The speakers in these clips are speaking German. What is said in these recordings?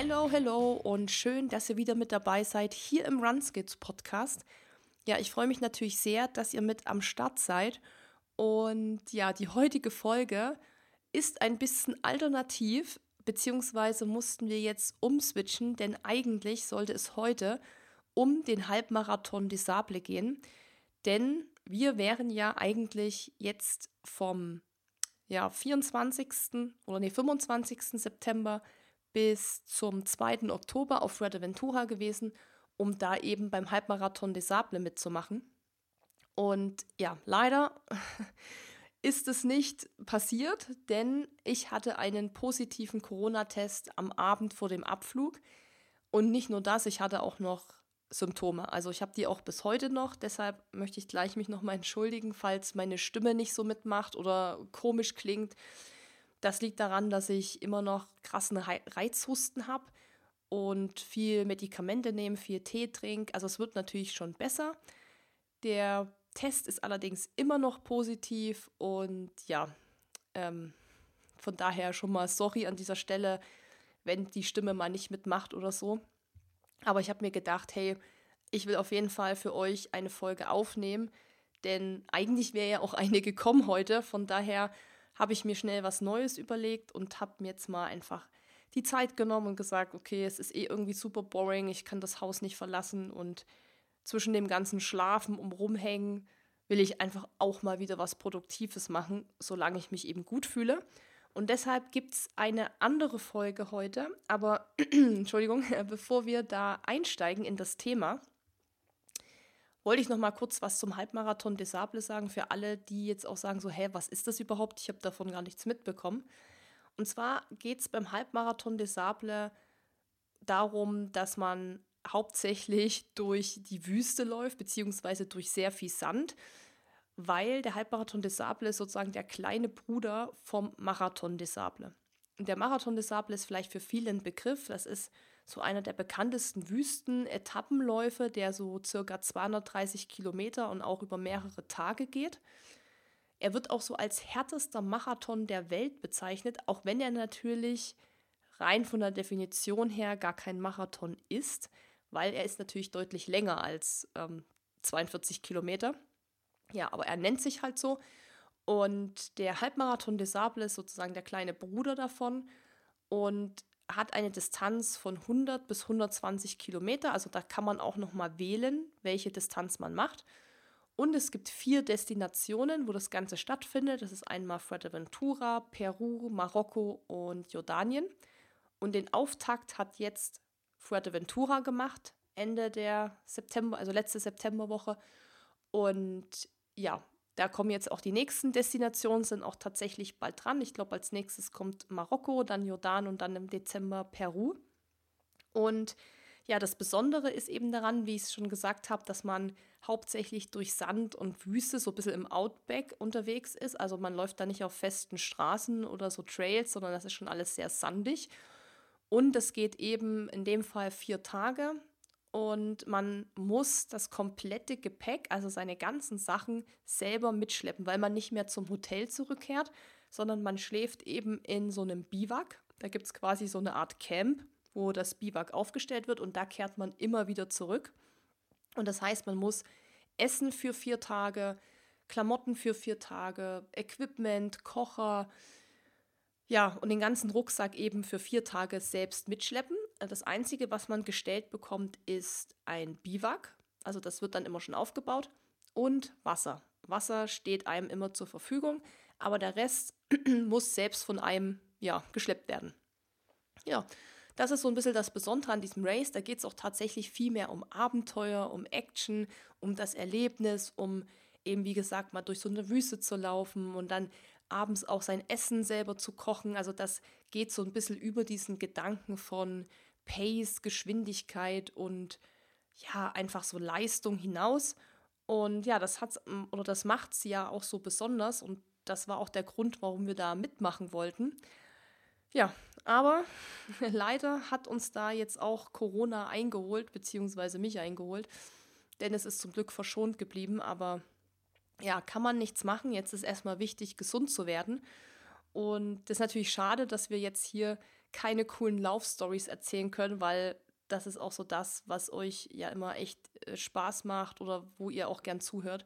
Hello, hello und schön, dass ihr wieder mit dabei seid hier im Runskids Podcast. Ja, ich freue mich natürlich sehr, dass ihr mit am Start seid. Und ja, die heutige Folge ist ein bisschen alternativ, beziehungsweise mussten wir jetzt umswitchen, denn eigentlich sollte es heute um den Halbmarathon des Sable gehen. Denn wir wären ja eigentlich jetzt vom ja, 24. oder nee, 25. September bis zum 2. Oktober auf Fuerteventura gewesen, um da eben beim Halbmarathon des Sable mitzumachen. Und ja, leider ist es nicht passiert, denn ich hatte einen positiven Corona-Test am Abend vor dem Abflug. Und nicht nur das, ich hatte auch noch Symptome. Also ich habe die auch bis heute noch. Deshalb möchte ich gleich mich nochmal entschuldigen, falls meine Stimme nicht so mitmacht oder komisch klingt. Das liegt daran, dass ich immer noch krassen Reizhusten habe und viel Medikamente nehme, viel Tee trinke. Also es wird natürlich schon besser. Der Test ist allerdings immer noch positiv und ja, ähm, von daher schon mal sorry an dieser Stelle, wenn die Stimme mal nicht mitmacht oder so. Aber ich habe mir gedacht, hey, ich will auf jeden Fall für euch eine Folge aufnehmen, denn eigentlich wäre ja auch eine gekommen heute. Von daher habe ich mir schnell was Neues überlegt und habe mir jetzt mal einfach die Zeit genommen und gesagt, okay, es ist eh irgendwie super boring, ich kann das Haus nicht verlassen und zwischen dem ganzen Schlafen und Rumhängen will ich einfach auch mal wieder was Produktives machen, solange ich mich eben gut fühle. Und deshalb gibt es eine andere Folge heute. Aber Entschuldigung, bevor wir da einsteigen in das Thema, wollte ich noch mal kurz was zum Halbmarathon des Sables sagen für alle, die jetzt auch sagen so, hä, was ist das überhaupt? Ich habe davon gar nichts mitbekommen. Und zwar geht es beim Halbmarathon des Sables darum, dass man hauptsächlich durch die Wüste läuft, beziehungsweise durch sehr viel Sand weil der Halbmarathon des Sables sozusagen der kleine Bruder vom Marathon des Sables. Und der Marathon des Sables ist vielleicht für viele ein Begriff. Das ist so einer der bekanntesten Wüsten-Etappenläufe, der so circa 230 Kilometer und auch über mehrere Tage geht. Er wird auch so als härtester Marathon der Welt bezeichnet, auch wenn er natürlich rein von der Definition her gar kein Marathon ist, weil er ist natürlich deutlich länger als ähm, 42 Kilometer. Ja, aber er nennt sich halt so. Und der Halbmarathon des Sables ist sozusagen der kleine Bruder davon und hat eine Distanz von 100 bis 120 Kilometer. Also da kann man auch noch mal wählen, welche Distanz man macht. Und es gibt vier Destinationen, wo das Ganze stattfindet. Das ist einmal Fuerteventura, Peru, Marokko und Jordanien. Und den Auftakt hat jetzt Fuerteventura gemacht, Ende der September, also letzte Septemberwoche. Und ja, da kommen jetzt auch die nächsten Destinationen, sind auch tatsächlich bald dran. Ich glaube, als nächstes kommt Marokko, dann Jordan und dann im Dezember Peru. Und ja, das Besondere ist eben daran, wie ich es schon gesagt habe, dass man hauptsächlich durch Sand und Wüste, so ein bisschen im Outback unterwegs ist. Also man läuft da nicht auf festen Straßen oder so Trails, sondern das ist schon alles sehr sandig. Und es geht eben in dem Fall vier Tage und man muss das komplette Gepäck, also seine ganzen Sachen, selber mitschleppen, weil man nicht mehr zum Hotel zurückkehrt, sondern man schläft eben in so einem Biwak. Da gibt es quasi so eine Art Camp, wo das Biwak aufgestellt wird und da kehrt man immer wieder zurück. Und das heißt, man muss Essen für vier Tage, Klamotten für vier Tage, Equipment, Kocher, ja, und den ganzen Rucksack eben für vier Tage selbst mitschleppen. Das Einzige, was man gestellt bekommt, ist ein Biwak. Also das wird dann immer schon aufgebaut. Und Wasser. Wasser steht einem immer zur Verfügung, aber der Rest muss selbst von einem ja, geschleppt werden. Ja, das ist so ein bisschen das Besondere an diesem Race. Da geht es auch tatsächlich viel mehr um Abenteuer, um Action, um das Erlebnis, um eben, wie gesagt, mal durch so eine Wüste zu laufen und dann abends auch sein Essen selber zu kochen. Also das geht so ein bisschen über diesen Gedanken von Pace, Geschwindigkeit und ja, einfach so Leistung hinaus. Und ja, das hat's oder das macht sie ja auch so besonders und das war auch der Grund, warum wir da mitmachen wollten. Ja, aber leider hat uns da jetzt auch Corona eingeholt, beziehungsweise mich eingeholt. Denn es ist zum Glück verschont geblieben, aber ja, kann man nichts machen. Jetzt ist erstmal wichtig, gesund zu werden. Und das ist natürlich schade, dass wir jetzt hier keine coolen Laufstories erzählen können, weil das ist auch so das, was euch ja immer echt äh, Spaß macht oder wo ihr auch gern zuhört.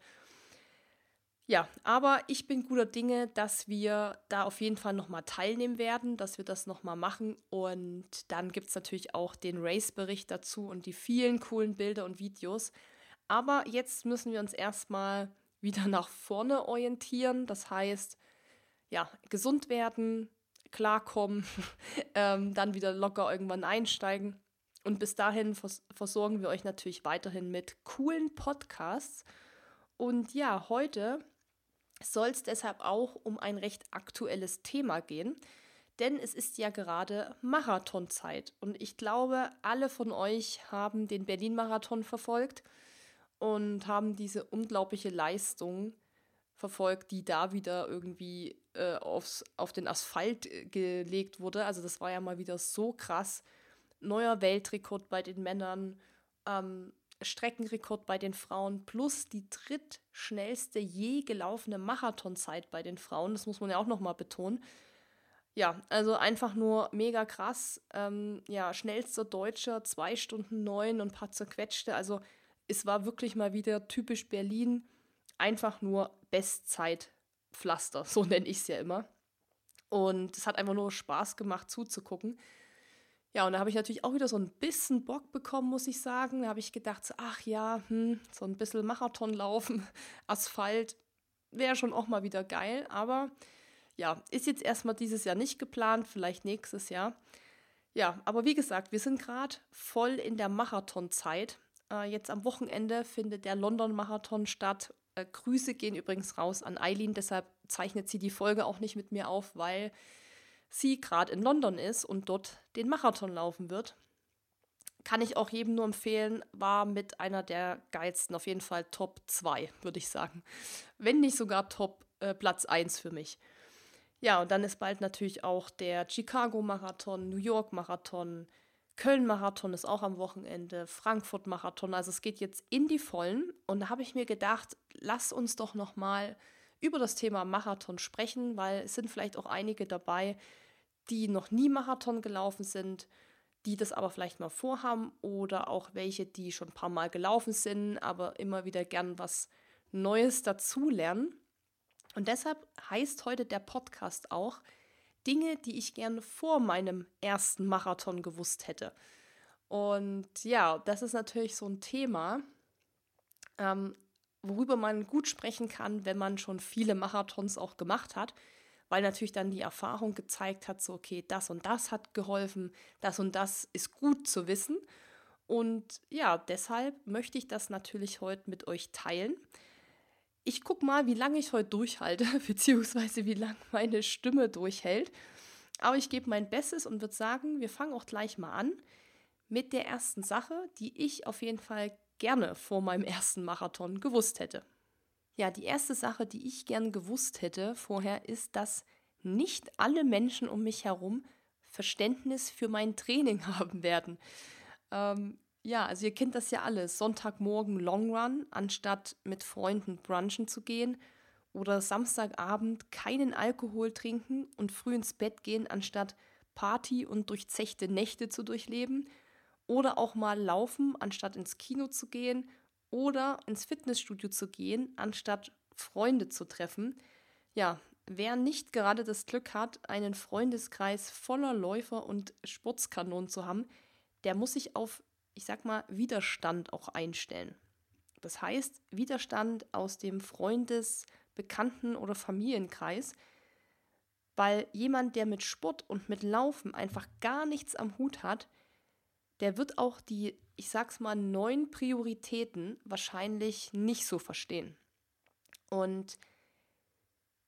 Ja, aber ich bin guter Dinge, dass wir da auf jeden Fall nochmal teilnehmen werden, dass wir das nochmal machen. Und dann gibt es natürlich auch den Race-Bericht dazu und die vielen coolen Bilder und Videos. Aber jetzt müssen wir uns erstmal wieder nach vorne orientieren. Das heißt, ja, gesund werden, klarkommen, ähm, dann wieder locker irgendwann einsteigen. Und bis dahin vers versorgen wir euch natürlich weiterhin mit coolen Podcasts. Und ja, heute soll es deshalb auch um ein recht aktuelles Thema gehen, denn es ist ja gerade Marathonzeit und ich glaube, alle von euch haben den Berlin-Marathon verfolgt und haben diese unglaubliche Leistung verfolgt, die da wieder irgendwie äh, aufs, auf den Asphalt äh, gelegt wurde. Also das war ja mal wieder so krass. Neuer Weltrekord bei den Männern, ähm, Streckenrekord bei den Frauen plus die drittschnellste je gelaufene Marathonzeit bei den Frauen. Das muss man ja auch nochmal betonen. Ja, also einfach nur mega krass. Ähm, ja, schnellster Deutscher, zwei Stunden neun und ein paar zerquetschte. Also es war wirklich mal wieder typisch Berlin. Einfach nur Bestzeitpflaster, so nenne ich es ja immer. Und es hat einfach nur Spaß gemacht zuzugucken. Ja, und da habe ich natürlich auch wieder so ein bisschen Bock bekommen, muss ich sagen. Da habe ich gedacht, so, ach ja, hm, so ein bisschen Marathon laufen, Asphalt, wäre schon auch mal wieder geil. Aber ja, ist jetzt erstmal dieses Jahr nicht geplant, vielleicht nächstes Jahr. Ja, aber wie gesagt, wir sind gerade voll in der Marathonzeit. Äh, jetzt am Wochenende findet der London-Marathon statt. Äh, Grüße gehen übrigens raus an Eileen, deshalb zeichnet sie die Folge auch nicht mit mir auf, weil sie gerade in London ist und dort den Marathon laufen wird. Kann ich auch jedem nur empfehlen, war mit einer der geilsten, auf jeden Fall Top 2, würde ich sagen. Wenn nicht sogar Top äh, Platz 1 für mich. Ja, und dann ist bald natürlich auch der Chicago-Marathon, New York-Marathon, Köln-Marathon ist auch am Wochenende, Frankfurt-Marathon. Also es geht jetzt in die Vollen. Und da habe ich mir gedacht, lass uns doch noch mal über das Thema Marathon sprechen, weil es sind vielleicht auch einige dabei, die noch nie Marathon gelaufen sind, die das aber vielleicht mal vorhaben oder auch welche, die schon ein paar Mal gelaufen sind, aber immer wieder gern was Neues dazulernen. Und deshalb heißt heute der Podcast auch Dinge, die ich gerne vor meinem ersten Marathon gewusst hätte. Und ja, das ist natürlich so ein Thema, ähm, worüber man gut sprechen kann, wenn man schon viele Marathons auch gemacht hat weil natürlich dann die Erfahrung gezeigt hat, so, okay, das und das hat geholfen, das und das ist gut zu wissen. Und ja, deshalb möchte ich das natürlich heute mit euch teilen. Ich gucke mal, wie lange ich heute durchhalte, beziehungsweise wie lange meine Stimme durchhält. Aber ich gebe mein Bestes und würde sagen, wir fangen auch gleich mal an mit der ersten Sache, die ich auf jeden Fall gerne vor meinem ersten Marathon gewusst hätte. Ja, die erste Sache, die ich gern gewusst hätte vorher, ist, dass nicht alle Menschen um mich herum Verständnis für mein Training haben werden. Ähm, ja, also ihr kennt das ja alles. Sonntagmorgen Long Run, anstatt mit Freunden brunchen zu gehen. Oder Samstagabend keinen Alkohol trinken und früh ins Bett gehen, anstatt Party und durchzechte Nächte zu durchleben. Oder auch mal laufen, anstatt ins Kino zu gehen oder ins Fitnessstudio zu gehen, anstatt Freunde zu treffen. Ja, wer nicht gerade das Glück hat, einen Freundeskreis voller Läufer und Sportskanonen zu haben, der muss sich auf, ich sag mal, Widerstand auch einstellen. Das heißt, Widerstand aus dem Freundes-, Bekannten- oder Familienkreis, weil jemand, der mit Sport und mit Laufen einfach gar nichts am Hut hat, der wird auch die, ich sag's mal, neuen Prioritäten wahrscheinlich nicht so verstehen. Und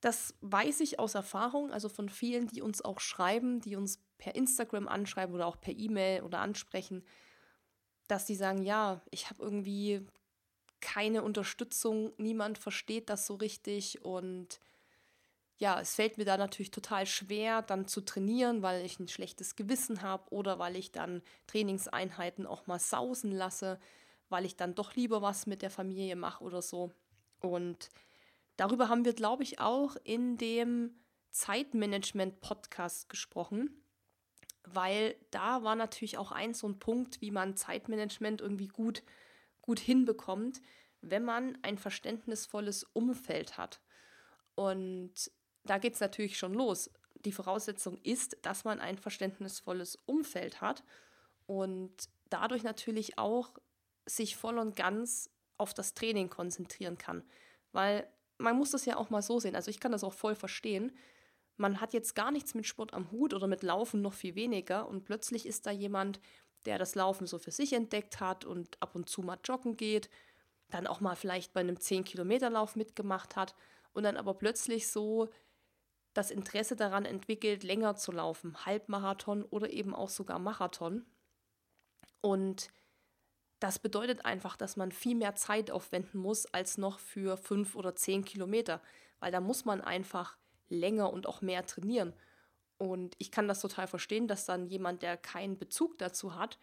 das weiß ich aus Erfahrung, also von vielen, die uns auch schreiben, die uns per Instagram anschreiben oder auch per E-Mail oder ansprechen, dass die sagen, ja, ich habe irgendwie keine Unterstützung, niemand versteht das so richtig und ja, es fällt mir da natürlich total schwer, dann zu trainieren, weil ich ein schlechtes Gewissen habe oder weil ich dann Trainingseinheiten auch mal sausen lasse, weil ich dann doch lieber was mit der Familie mache oder so. Und darüber haben wir, glaube ich, auch in dem Zeitmanagement-Podcast gesprochen. Weil da war natürlich auch ein so ein Punkt, wie man Zeitmanagement irgendwie gut, gut hinbekommt, wenn man ein verständnisvolles Umfeld hat. Und da geht es natürlich schon los. Die Voraussetzung ist, dass man ein verständnisvolles Umfeld hat und dadurch natürlich auch sich voll und ganz auf das Training konzentrieren kann. Weil man muss das ja auch mal so sehen. Also ich kann das auch voll verstehen. Man hat jetzt gar nichts mit Sport am Hut oder mit Laufen noch viel weniger und plötzlich ist da jemand, der das Laufen so für sich entdeckt hat und ab und zu mal joggen geht, dann auch mal vielleicht bei einem 10-Kilometer-Lauf mitgemacht hat und dann aber plötzlich so das Interesse daran entwickelt, länger zu laufen, Halbmarathon oder eben auch sogar Marathon. Und das bedeutet einfach, dass man viel mehr Zeit aufwenden muss als noch für fünf oder zehn Kilometer, weil da muss man einfach länger und auch mehr trainieren. Und ich kann das total verstehen, dass dann jemand, der keinen Bezug dazu hat,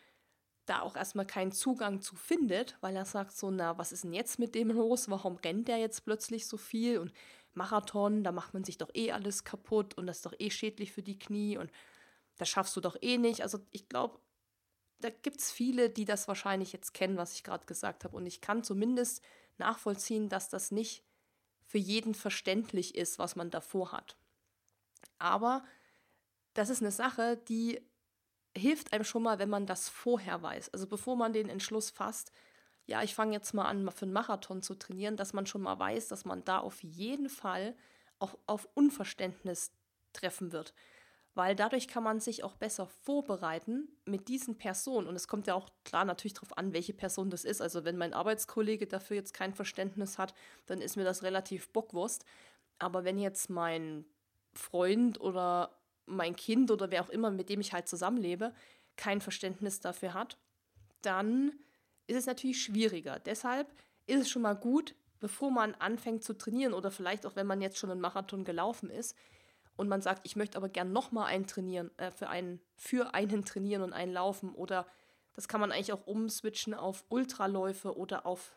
da auch erstmal keinen Zugang zu findet, weil er sagt so, na, was ist denn jetzt mit dem los? Warum rennt der jetzt plötzlich so viel? Und Marathon, da macht man sich doch eh alles kaputt und das ist doch eh schädlich für die Knie und das schaffst du doch eh nicht. Also ich glaube, da gibt es viele, die das wahrscheinlich jetzt kennen, was ich gerade gesagt habe. Und ich kann zumindest nachvollziehen, dass das nicht für jeden verständlich ist, was man davor hat. Aber das ist eine Sache, die hilft einem schon mal, wenn man das vorher weiß. Also bevor man den Entschluss fasst, ja, ich fange jetzt mal an, für einen Marathon zu trainieren, dass man schon mal weiß, dass man da auf jeden Fall auch auf Unverständnis treffen wird weil dadurch kann man sich auch besser vorbereiten mit diesen Personen. Und es kommt ja auch klar natürlich darauf an, welche Person das ist. Also wenn mein Arbeitskollege dafür jetzt kein Verständnis hat, dann ist mir das relativ bockwurst. Aber wenn jetzt mein Freund oder mein Kind oder wer auch immer, mit dem ich halt zusammenlebe, kein Verständnis dafür hat, dann ist es natürlich schwieriger. Deshalb ist es schon mal gut, bevor man anfängt zu trainieren oder vielleicht auch wenn man jetzt schon einen Marathon gelaufen ist, und man sagt, ich möchte aber gern nochmal einen trainieren, äh, für einen, für einen trainieren und einen laufen. Oder das kann man eigentlich auch umswitchen auf Ultraläufe oder auf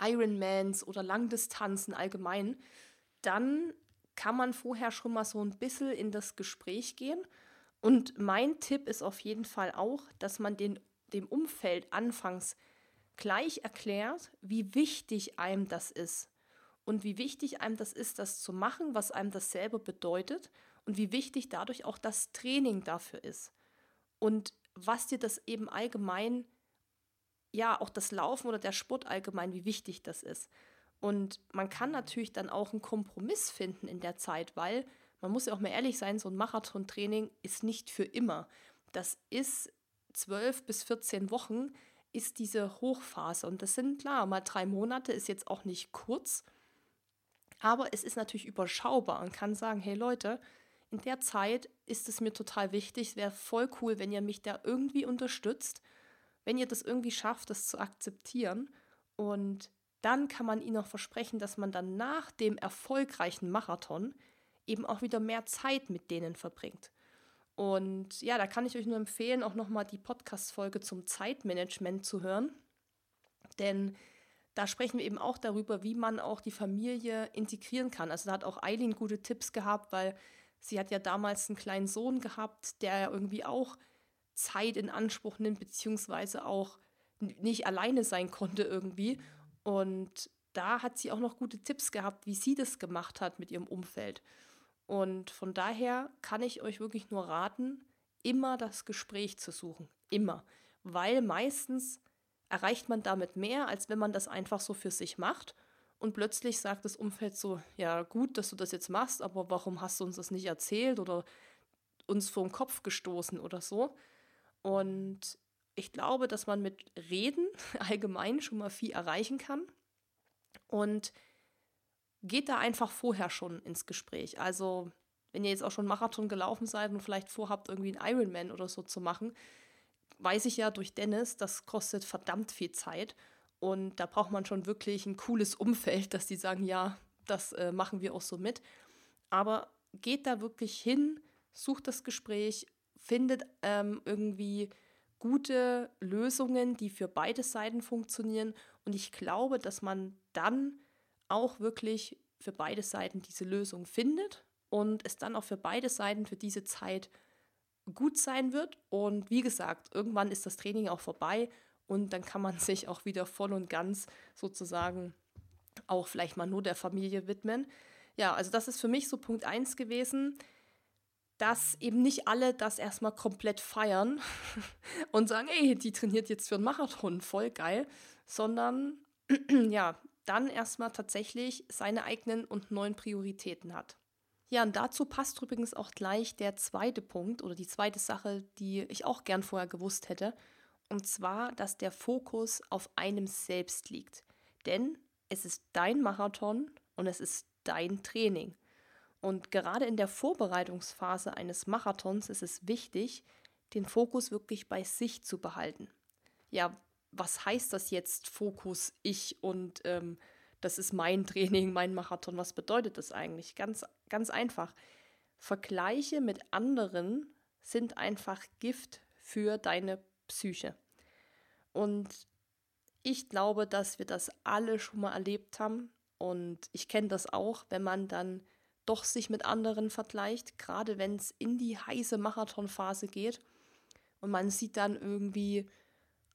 Ironmans oder Langdistanzen allgemein, dann kann man vorher schon mal so ein bisschen in das Gespräch gehen. Und mein Tipp ist auf jeden Fall auch, dass man den, dem Umfeld anfangs gleich erklärt, wie wichtig einem das ist und wie wichtig einem das ist, das zu machen, was einem das selber bedeutet und wie wichtig dadurch auch das Training dafür ist. Und was dir das eben allgemein, ja, auch das Laufen oder der Sport allgemein, wie wichtig das ist. Und man kann natürlich dann auch einen Kompromiss finden in der Zeit, weil man muss ja auch mal ehrlich sein, so ein Marathontraining ist nicht für immer. Das ist zwölf bis 14 Wochen, ist diese Hochphase. Und das sind klar, mal drei Monate ist jetzt auch nicht kurz. Aber es ist natürlich überschaubar und kann sagen, hey Leute, in der Zeit ist es mir total wichtig, es wäre voll cool, wenn ihr mich da irgendwie unterstützt, wenn ihr das irgendwie schafft, das zu akzeptieren. Und dann kann man ihnen auch versprechen, dass man dann nach dem erfolgreichen Marathon eben auch wieder mehr Zeit mit denen verbringt. Und ja, da kann ich euch nur empfehlen, auch nochmal die Podcast-Folge zum Zeitmanagement zu hören. Denn da sprechen wir eben auch darüber, wie man auch die Familie integrieren kann. Also da hat auch Eileen gute Tipps gehabt, weil sie hat ja damals einen kleinen Sohn gehabt, der ja irgendwie auch Zeit in Anspruch nimmt, beziehungsweise auch nicht alleine sein konnte irgendwie. Und da hat sie auch noch gute Tipps gehabt, wie sie das gemacht hat mit ihrem Umfeld. Und von daher kann ich euch wirklich nur raten, immer das Gespräch zu suchen. Immer. Weil meistens erreicht man damit mehr, als wenn man das einfach so für sich macht. Und plötzlich sagt das Umfeld so, ja gut, dass du das jetzt machst, aber warum hast du uns das nicht erzählt oder uns vor den Kopf gestoßen oder so. Und ich glaube, dass man mit Reden allgemein schon mal viel erreichen kann. Und geht da einfach vorher schon ins Gespräch. Also, wenn ihr jetzt auch schon Marathon gelaufen seid und vielleicht vorhabt, irgendwie einen Ironman oder so zu machen, weiß ich ja durch Dennis, das kostet verdammt viel Zeit. Und da braucht man schon wirklich ein cooles Umfeld, dass die sagen, ja, das äh, machen wir auch so mit. Aber geht da wirklich hin, sucht das Gespräch, findet ähm, irgendwie gute Lösungen, die für beide Seiten funktionieren. Und ich glaube, dass man dann auch wirklich für beide Seiten diese Lösung findet und es dann auch für beide Seiten für diese Zeit gut sein wird. Und wie gesagt, irgendwann ist das Training auch vorbei und dann kann man sich auch wieder voll und ganz sozusagen auch vielleicht mal nur der Familie widmen. Ja, also das ist für mich so Punkt 1 gewesen, dass eben nicht alle das erstmal komplett feiern und sagen, ey, die trainiert jetzt für einen Marathon, voll geil, sondern ja, dann erstmal tatsächlich seine eigenen und neuen Prioritäten hat. Ja, und dazu passt übrigens auch gleich der zweite Punkt oder die zweite Sache, die ich auch gern vorher gewusst hätte. Und zwar, dass der Fokus auf einem selbst liegt. Denn es ist dein Marathon und es ist dein Training. Und gerade in der Vorbereitungsphase eines Marathons ist es wichtig, den Fokus wirklich bei sich zu behalten. Ja, was heißt das jetzt Fokus ich und ähm, das ist mein Training, mein Marathon? Was bedeutet das eigentlich? Ganz, ganz einfach. Vergleiche mit anderen sind einfach Gift für deine Psyche. Und ich glaube, dass wir das alle schon mal erlebt haben. Und ich kenne das auch, wenn man dann doch sich mit anderen vergleicht, gerade wenn es in die heiße Marathonphase geht und man sieht dann irgendwie,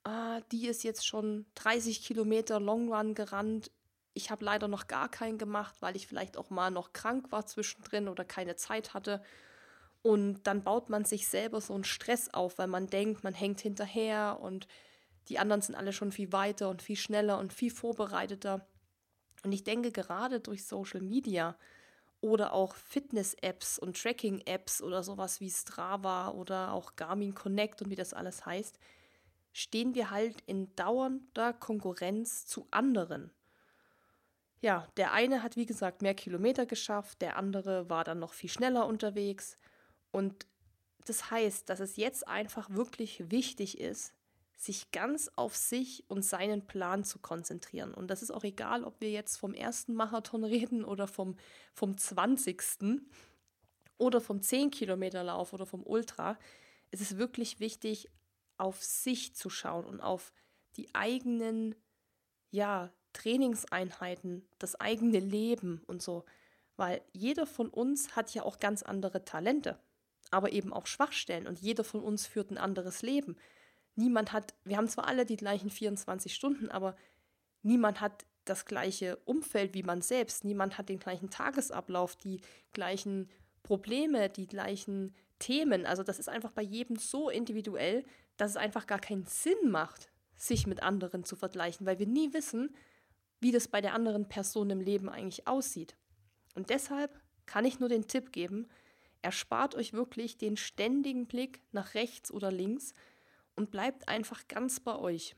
ah, die ist jetzt schon 30 Kilometer Long Run gerannt. Ich habe leider noch gar keinen gemacht, weil ich vielleicht auch mal noch krank war zwischendrin oder keine Zeit hatte. Und dann baut man sich selber so einen Stress auf, weil man denkt, man hängt hinterher und die anderen sind alle schon viel weiter und viel schneller und viel vorbereiteter. Und ich denke, gerade durch Social Media oder auch Fitness-Apps und Tracking-Apps oder sowas wie Strava oder auch Garmin Connect und wie das alles heißt, stehen wir halt in dauernder Konkurrenz zu anderen. Ja, der eine hat wie gesagt mehr Kilometer geschafft, der andere war dann noch viel schneller unterwegs. Und das heißt, dass es jetzt einfach wirklich wichtig ist, sich ganz auf sich und seinen Plan zu konzentrieren. Und das ist auch egal, ob wir jetzt vom ersten Marathon reden oder vom, vom 20. oder vom 10-Kilometer-Lauf oder vom Ultra. Es ist wirklich wichtig, auf sich zu schauen und auf die eigenen, ja, Trainingseinheiten, das eigene Leben und so. Weil jeder von uns hat ja auch ganz andere Talente, aber eben auch Schwachstellen und jeder von uns führt ein anderes Leben niemand hat, wir haben zwar alle die gleichen 24 Stunden, aber niemand hat das gleiche Umfeld wie man selbst. Niemand hat den gleichen Tagesablauf, die gleichen Probleme, die gleichen Themen. Also das ist einfach bei jedem so individuell, dass es einfach gar keinen Sinn macht, sich mit anderen zu vergleichen, weil wir nie wissen, wie das bei der anderen Person im Leben eigentlich aussieht. Und deshalb kann ich nur den Tipp geben, erspart euch wirklich den ständigen Blick nach rechts oder links, und bleibt einfach ganz bei euch.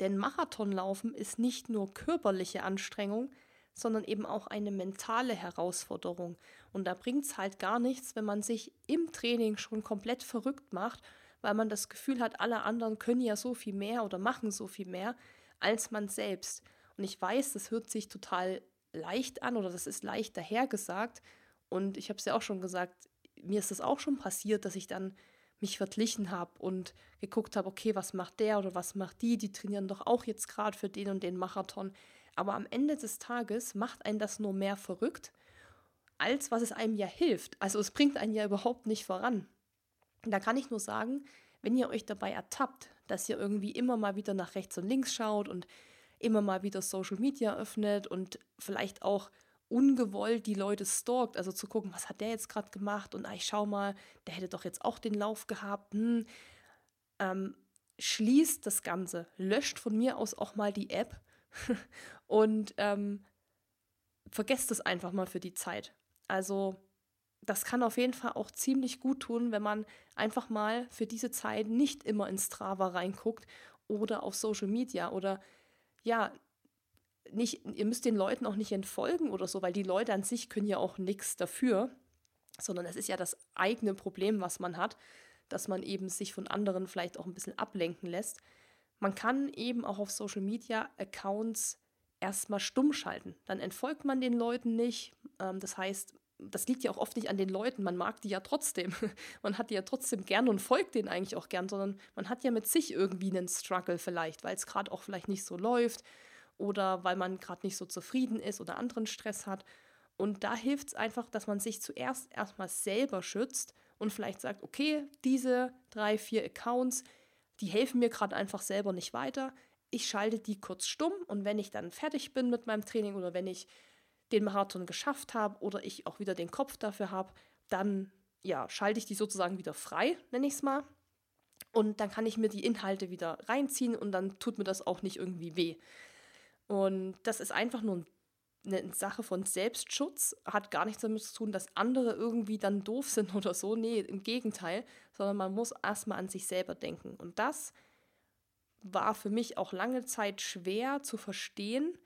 Denn Marathonlaufen ist nicht nur körperliche Anstrengung, sondern eben auch eine mentale Herausforderung. Und da bringt es halt gar nichts, wenn man sich im Training schon komplett verrückt macht, weil man das Gefühl hat, alle anderen können ja so viel mehr oder machen so viel mehr als man selbst. Und ich weiß, das hört sich total leicht an oder das ist leicht dahergesagt. Und ich habe es ja auch schon gesagt, mir ist das auch schon passiert, dass ich dann mich verglichen habe und geguckt habe, okay, was macht der oder was macht die? Die trainieren doch auch jetzt gerade für den und den Marathon. Aber am Ende des Tages macht einen das nur mehr verrückt, als was es einem ja hilft. Also es bringt einen ja überhaupt nicht voran. Da kann ich nur sagen, wenn ihr euch dabei ertappt, dass ihr irgendwie immer mal wieder nach rechts und links schaut und immer mal wieder Social Media öffnet und vielleicht auch ungewollt die Leute stalkt, also zu gucken, was hat der jetzt gerade gemacht und ah, ich schau mal, der hätte doch jetzt auch den Lauf gehabt. Hm. Ähm, schließt das Ganze, löscht von mir aus auch mal die App und ähm, vergesst es einfach mal für die Zeit. Also das kann auf jeden Fall auch ziemlich gut tun, wenn man einfach mal für diese Zeit nicht immer ins Strava reinguckt oder auf Social Media oder ja, nicht, ihr müsst den Leuten auch nicht entfolgen oder so, weil die Leute an sich können ja auch nichts dafür, sondern es ist ja das eigene Problem, was man hat, dass man eben sich von anderen vielleicht auch ein bisschen ablenken lässt. Man kann eben auch auf Social Media Accounts erstmal stumm schalten. Dann entfolgt man den Leuten nicht. Ähm, das heißt, das liegt ja auch oft nicht an den Leuten. Man mag die ja trotzdem. Man hat die ja trotzdem gern und folgt denen eigentlich auch gern, sondern man hat ja mit sich irgendwie einen Struggle vielleicht, weil es gerade auch vielleicht nicht so läuft oder weil man gerade nicht so zufrieden ist oder anderen Stress hat. Und da hilft es einfach, dass man sich zuerst erstmal selber schützt und vielleicht sagt, okay, diese drei, vier Accounts, die helfen mir gerade einfach selber nicht weiter. Ich schalte die kurz stumm und wenn ich dann fertig bin mit meinem Training oder wenn ich den Marathon geschafft habe oder ich auch wieder den Kopf dafür habe, dann ja, schalte ich die sozusagen wieder frei, nenne ich es mal. Und dann kann ich mir die Inhalte wieder reinziehen und dann tut mir das auch nicht irgendwie weh. Und das ist einfach nur eine Sache von Selbstschutz, hat gar nichts damit zu tun, dass andere irgendwie dann doof sind oder so. Nee, im Gegenteil, sondern man muss erstmal an sich selber denken. Und das war für mich auch lange Zeit schwer zu verstehen,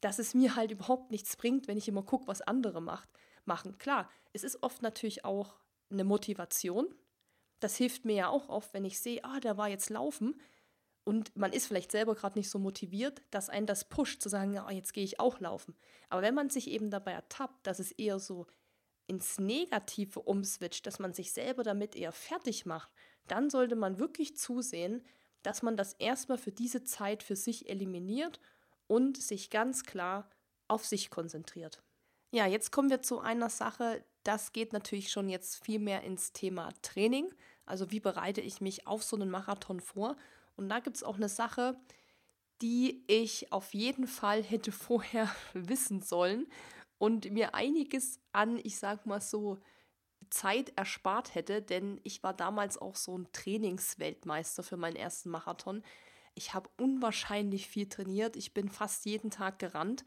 dass es mir halt überhaupt nichts bringt, wenn ich immer gucke, was andere macht, machen. Klar, es ist oft natürlich auch eine Motivation. Das hilft mir ja auch oft, wenn ich sehe, ah, der war jetzt laufen und man ist vielleicht selber gerade nicht so motiviert, dass einen das pusht, zu sagen, ja, jetzt gehe ich auch laufen. Aber wenn man sich eben dabei ertappt, dass es eher so ins Negative umswitcht, dass man sich selber damit eher fertig macht, dann sollte man wirklich zusehen, dass man das erstmal für diese Zeit für sich eliminiert und sich ganz klar auf sich konzentriert. Ja, jetzt kommen wir zu einer Sache, das geht natürlich schon jetzt viel mehr ins Thema Training. Also wie bereite ich mich auf so einen Marathon vor? Und da gibt es auch eine Sache, die ich auf jeden Fall hätte vorher wissen sollen und mir einiges an, ich sag mal so, Zeit erspart hätte, denn ich war damals auch so ein Trainingsweltmeister für meinen ersten Marathon. Ich habe unwahrscheinlich viel trainiert. Ich bin fast jeden Tag gerannt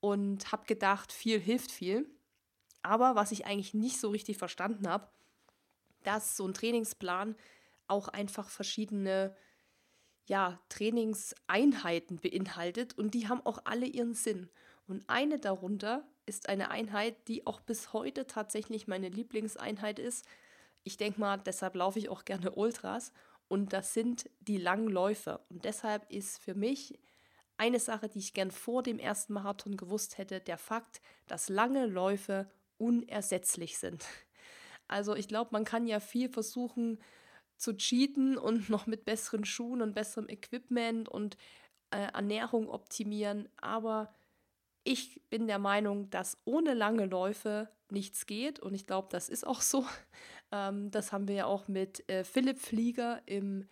und habe gedacht, viel hilft viel. Aber was ich eigentlich nicht so richtig verstanden habe, dass so ein Trainingsplan auch einfach verschiedene ja, Trainingseinheiten beinhaltet und die haben auch alle ihren Sinn. Und eine darunter ist eine Einheit, die auch bis heute tatsächlich meine Lieblingseinheit ist. Ich denke mal, deshalb laufe ich auch gerne Ultras und das sind die langen Läufe. Und deshalb ist für mich eine Sache, die ich gern vor dem ersten Marathon gewusst hätte, der Fakt, dass lange Läufe unersetzlich sind. Also ich glaube, man kann ja viel versuchen zu cheaten und noch mit besseren Schuhen und besserem Equipment und äh, Ernährung optimieren, aber ich bin der Meinung, dass ohne lange Läufe nichts geht und ich glaube, das ist auch so. Ähm, das haben wir ja auch mit äh, Philipp Flieger im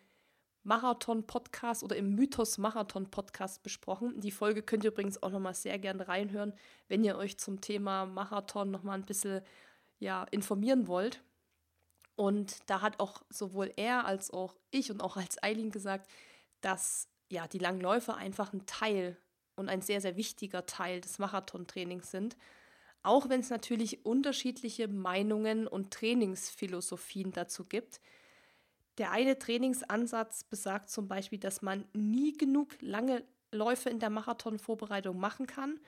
Marathon-Podcast oder im Mythos-Marathon-Podcast besprochen. Die Folge könnt ihr übrigens auch nochmal sehr gerne reinhören, wenn ihr euch zum Thema Marathon nochmal ein bisschen ja, informieren wollt. Und da hat auch sowohl er als auch ich und auch als Eileen gesagt, dass ja die langen Läufe einfach ein Teil und ein sehr, sehr wichtiger Teil des Marathontrainings sind. Auch wenn es natürlich unterschiedliche Meinungen und Trainingsphilosophien dazu gibt. Der eine Trainingsansatz besagt zum Beispiel, dass man nie genug lange Läufe in der Marathonvorbereitung machen kann.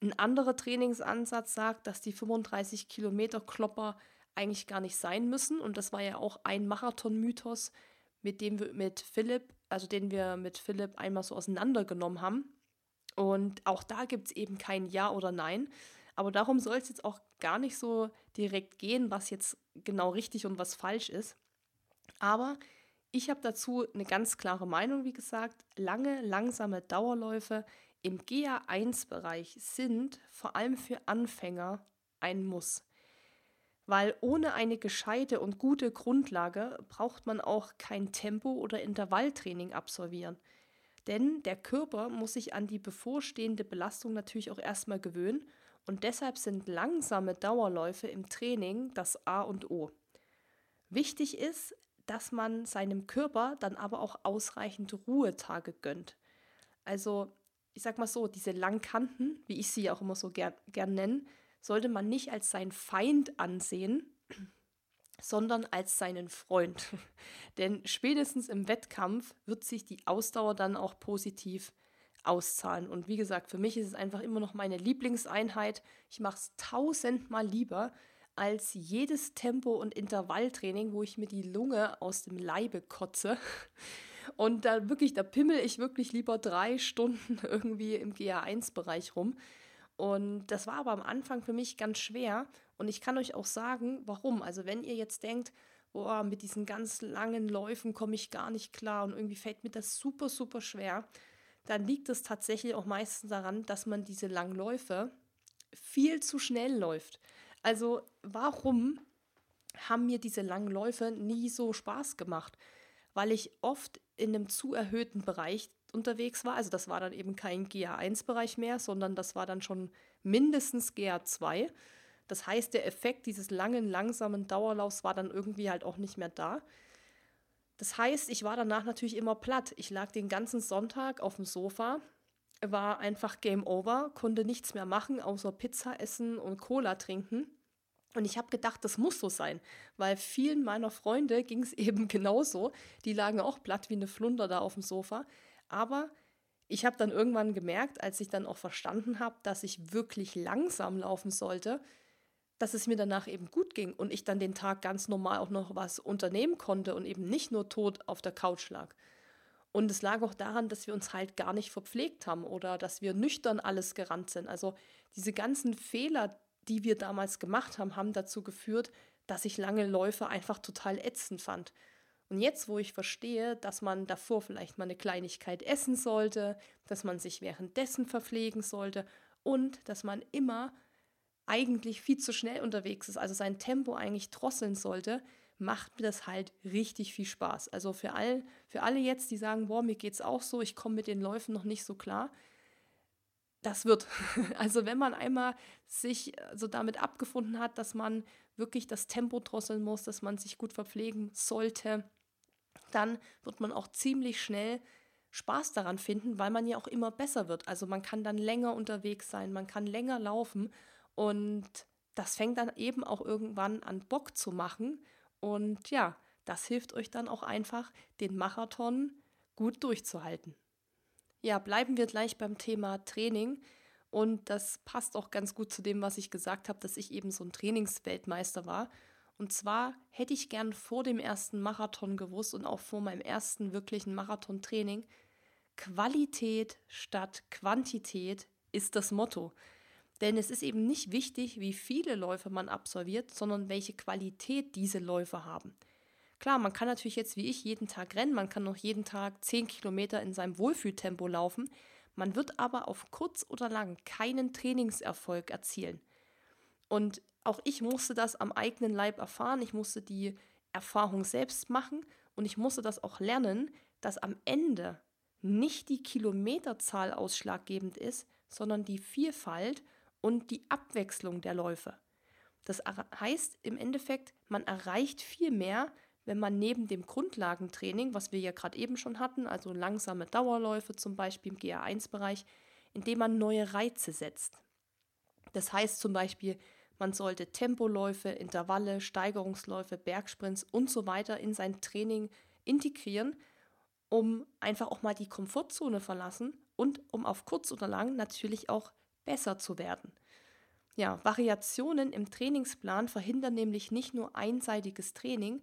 Ein anderer Trainingsansatz sagt, dass die 35 Kilometer Klopper eigentlich gar nicht sein müssen. Und das war ja auch ein Marathon-Mythos, mit dem wir mit Philipp, also den wir mit Philipp einmal so auseinandergenommen haben. Und auch da gibt es eben kein Ja oder Nein. Aber darum soll es jetzt auch gar nicht so direkt gehen, was jetzt genau richtig und was falsch ist. Aber ich habe dazu eine ganz klare Meinung, wie gesagt. Lange, langsame Dauerläufe im GA1-Bereich sind vor allem für Anfänger ein Muss. Weil ohne eine gescheite und gute Grundlage braucht man auch kein Tempo- oder Intervalltraining absolvieren. Denn der Körper muss sich an die bevorstehende Belastung natürlich auch erstmal gewöhnen und deshalb sind langsame Dauerläufe im Training das A und O. Wichtig ist, dass man seinem Körper dann aber auch ausreichend Ruhetage gönnt. Also, ich sag mal so, diese Langkanten, wie ich sie auch immer so gern, gern nenne, sollte man nicht als seinen Feind ansehen, sondern als seinen Freund. Denn spätestens im Wettkampf wird sich die Ausdauer dann auch positiv auszahlen. Und wie gesagt, für mich ist es einfach immer noch meine Lieblingseinheit. Ich mache es tausendmal lieber als jedes Tempo- und Intervalltraining, wo ich mir die Lunge aus dem Leibe kotze. Und da wirklich, da pimmel ich wirklich lieber drei Stunden irgendwie im GA1-Bereich rum. Und das war aber am Anfang für mich ganz schwer. Und ich kann euch auch sagen, warum. Also wenn ihr jetzt denkt, boah, mit diesen ganz langen Läufen komme ich gar nicht klar und irgendwie fällt mir das super, super schwer, dann liegt es tatsächlich auch meistens daran, dass man diese langen Läufe viel zu schnell läuft. Also warum haben mir diese langen Läufe nie so Spaß gemacht, weil ich oft in einem zu erhöhten Bereich unterwegs war. Also das war dann eben kein GA1-Bereich mehr, sondern das war dann schon mindestens GA2. Das heißt, der Effekt dieses langen, langsamen Dauerlaufs war dann irgendwie halt auch nicht mehr da. Das heißt, ich war danach natürlich immer platt. Ich lag den ganzen Sonntag auf dem Sofa, war einfach Game Over, konnte nichts mehr machen, außer Pizza essen und Cola trinken. Und ich habe gedacht, das muss so sein, weil vielen meiner Freunde ging es eben genauso. Die lagen auch platt wie eine Flunder da auf dem Sofa. Aber ich habe dann irgendwann gemerkt, als ich dann auch verstanden habe, dass ich wirklich langsam laufen sollte, dass es mir danach eben gut ging und ich dann den Tag ganz normal auch noch was unternehmen konnte und eben nicht nur tot auf der Couch lag. Und es lag auch daran, dass wir uns halt gar nicht verpflegt haben oder dass wir nüchtern alles gerannt sind. Also diese ganzen Fehler, die wir damals gemacht haben, haben dazu geführt, dass ich lange Läufe einfach total ätzend fand. Und jetzt, wo ich verstehe, dass man davor vielleicht mal eine Kleinigkeit essen sollte, dass man sich währenddessen verpflegen sollte und dass man immer eigentlich viel zu schnell unterwegs ist, also sein Tempo eigentlich drosseln sollte, macht mir das halt richtig viel Spaß. Also für, all, für alle jetzt, die sagen, boah, mir geht es auch so, ich komme mit den Läufen noch nicht so klar, das wird. Also wenn man einmal sich so damit abgefunden hat, dass man wirklich das Tempo drosseln muss, dass man sich gut verpflegen sollte, dann wird man auch ziemlich schnell Spaß daran finden, weil man ja auch immer besser wird. Also man kann dann länger unterwegs sein, man kann länger laufen und das fängt dann eben auch irgendwann an Bock zu machen. Und ja, das hilft euch dann auch einfach, den Marathon gut durchzuhalten. Ja, bleiben wir gleich beim Thema Training. Und das passt auch ganz gut zu dem, was ich gesagt habe, dass ich eben so ein Trainingsweltmeister war. Und zwar hätte ich gern vor dem ersten Marathon gewusst und auch vor meinem ersten wirklichen Marathontraining, Qualität statt Quantität ist das Motto. Denn es ist eben nicht wichtig, wie viele Läufe man absolviert, sondern welche Qualität diese Läufe haben. Klar, man kann natürlich jetzt wie ich jeden Tag rennen, man kann noch jeden Tag 10 Kilometer in seinem Wohlfühltempo laufen, man wird aber auf kurz oder lang keinen Trainingserfolg erzielen. Und auch ich musste das am eigenen Leib erfahren, ich musste die Erfahrung selbst machen und ich musste das auch lernen, dass am Ende nicht die Kilometerzahl ausschlaggebend ist, sondern die Vielfalt und die Abwechslung der Läufe. Das heißt im Endeffekt, man erreicht viel mehr, wenn man neben dem Grundlagentraining, was wir ja gerade eben schon hatten, also langsame Dauerläufe zum Beispiel im GA1-Bereich, indem man neue Reize setzt. Das heißt zum Beispiel, man sollte Tempoläufe, Intervalle, Steigerungsläufe, Bergsprints und so weiter in sein Training integrieren, um einfach auch mal die Komfortzone verlassen und um auf kurz oder lang natürlich auch besser zu werden. Ja, Variationen im Trainingsplan verhindern nämlich nicht nur einseitiges Training,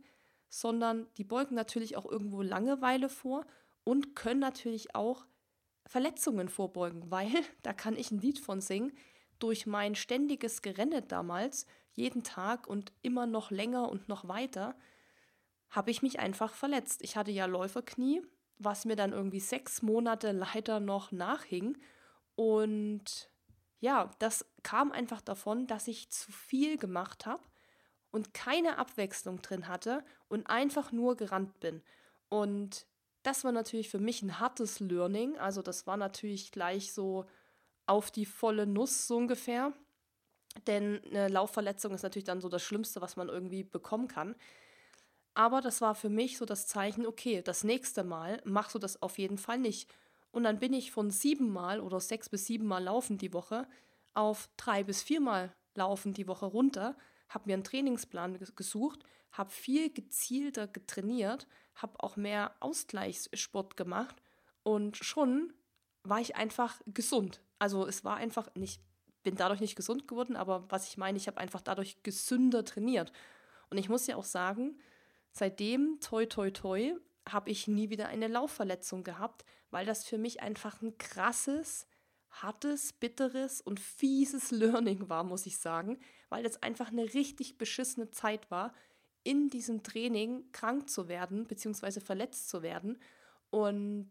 sondern die beugen natürlich auch irgendwo Langeweile vor und können natürlich auch Verletzungen vorbeugen, weil, da kann ich ein Lied von singen, durch mein ständiges Gerenne damals, jeden Tag und immer noch länger und noch weiter, habe ich mich einfach verletzt. Ich hatte ja Läuferknie, was mir dann irgendwie sechs Monate leider noch nachhing. Und ja, das kam einfach davon, dass ich zu viel gemacht habe und keine Abwechslung drin hatte und einfach nur gerannt bin. Und das war natürlich für mich ein hartes Learning. Also das war natürlich gleich so auf die volle Nuss so ungefähr. Denn eine Laufverletzung ist natürlich dann so das Schlimmste, was man irgendwie bekommen kann. Aber das war für mich so das Zeichen, okay, das nächste Mal machst du das auf jeden Fall nicht. Und dann bin ich von siebenmal oder sechs bis siebenmal laufen die Woche auf drei bis viermal laufen die Woche runter, habe mir einen Trainingsplan gesucht, habe viel gezielter getrainiert, habe auch mehr Ausgleichssport gemacht und schon war ich einfach gesund. Also es war einfach nicht, bin dadurch nicht gesund geworden, aber was ich meine, ich habe einfach dadurch gesünder trainiert. Und ich muss ja auch sagen, seitdem, toi, toi, toi, habe ich nie wieder eine Laufverletzung gehabt, weil das für mich einfach ein krasses, hartes, bitteres und fieses Learning war, muss ich sagen, weil das einfach eine richtig beschissene Zeit war, in diesem Training krank zu werden, beziehungsweise verletzt zu werden und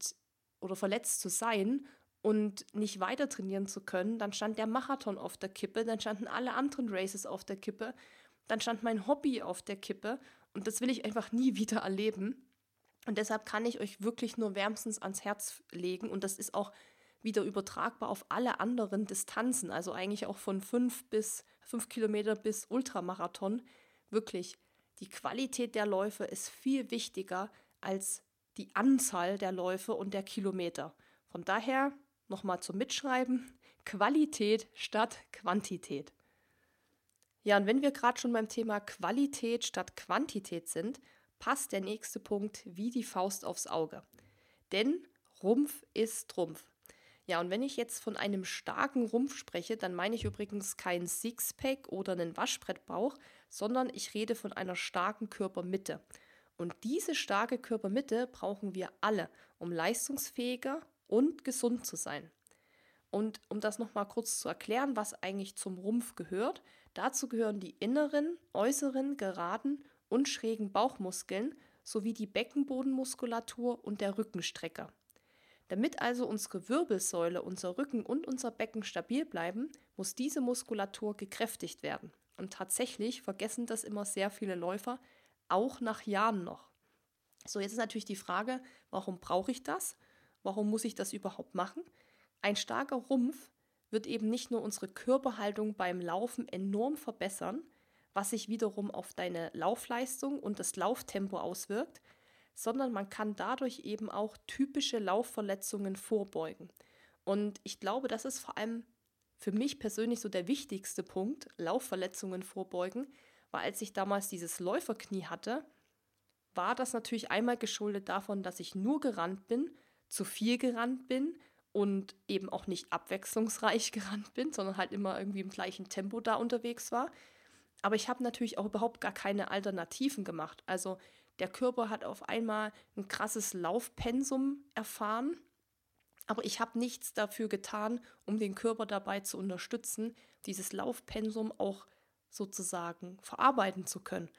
oder verletzt zu sein und nicht weiter trainieren zu können, dann stand der Marathon auf der Kippe, dann standen alle anderen Races auf der Kippe. dann stand mein Hobby auf der Kippe und das will ich einfach nie wieder erleben. Und deshalb kann ich euch wirklich nur wärmstens ans Herz legen und das ist auch wieder übertragbar auf alle anderen Distanzen, also eigentlich auch von fünf bis fünf Kilometer bis Ultramarathon. Wirklich, die Qualität der Läufe ist viel wichtiger als die Anzahl der Läufe und der Kilometer. Von daher nochmal zum Mitschreiben, Qualität statt Quantität. Ja, und wenn wir gerade schon beim Thema Qualität statt Quantität sind, passt der nächste Punkt wie die Faust aufs Auge. Denn Rumpf ist Trumpf. Ja, und wenn ich jetzt von einem starken Rumpf spreche, dann meine ich übrigens kein Sixpack oder einen Waschbrettbauch, sondern ich rede von einer starken Körpermitte. Und diese starke Körpermitte brauchen wir alle, um leistungsfähiger und gesund zu sein. Und um das nochmal kurz zu erklären, was eigentlich zum Rumpf gehört, dazu gehören die inneren, äußeren, geraden und schrägen Bauchmuskeln sowie die Beckenbodenmuskulatur und der Rückenstrecker. Damit also unsere Wirbelsäule, unser Rücken und unser Becken stabil bleiben, muss diese Muskulatur gekräftigt werden. Und tatsächlich vergessen das immer sehr viele Läufer, auch nach Jahren noch. So, jetzt ist natürlich die Frage, warum brauche ich das? Warum muss ich das überhaupt machen? Ein starker Rumpf wird eben nicht nur unsere Körperhaltung beim Laufen enorm verbessern, was sich wiederum auf deine Laufleistung und das Lauftempo auswirkt, sondern man kann dadurch eben auch typische Laufverletzungen vorbeugen. Und ich glaube, das ist vor allem für mich persönlich so der wichtigste Punkt, Laufverletzungen vorbeugen, weil als ich damals dieses Läuferknie hatte, war das natürlich einmal geschuldet davon, dass ich nur gerannt bin, zu viel gerannt bin und eben auch nicht abwechslungsreich gerannt bin, sondern halt immer irgendwie im gleichen Tempo da unterwegs war. Aber ich habe natürlich auch überhaupt gar keine Alternativen gemacht. Also der Körper hat auf einmal ein krasses Laufpensum erfahren, aber ich habe nichts dafür getan, um den Körper dabei zu unterstützen, dieses Laufpensum auch sozusagen verarbeiten zu können.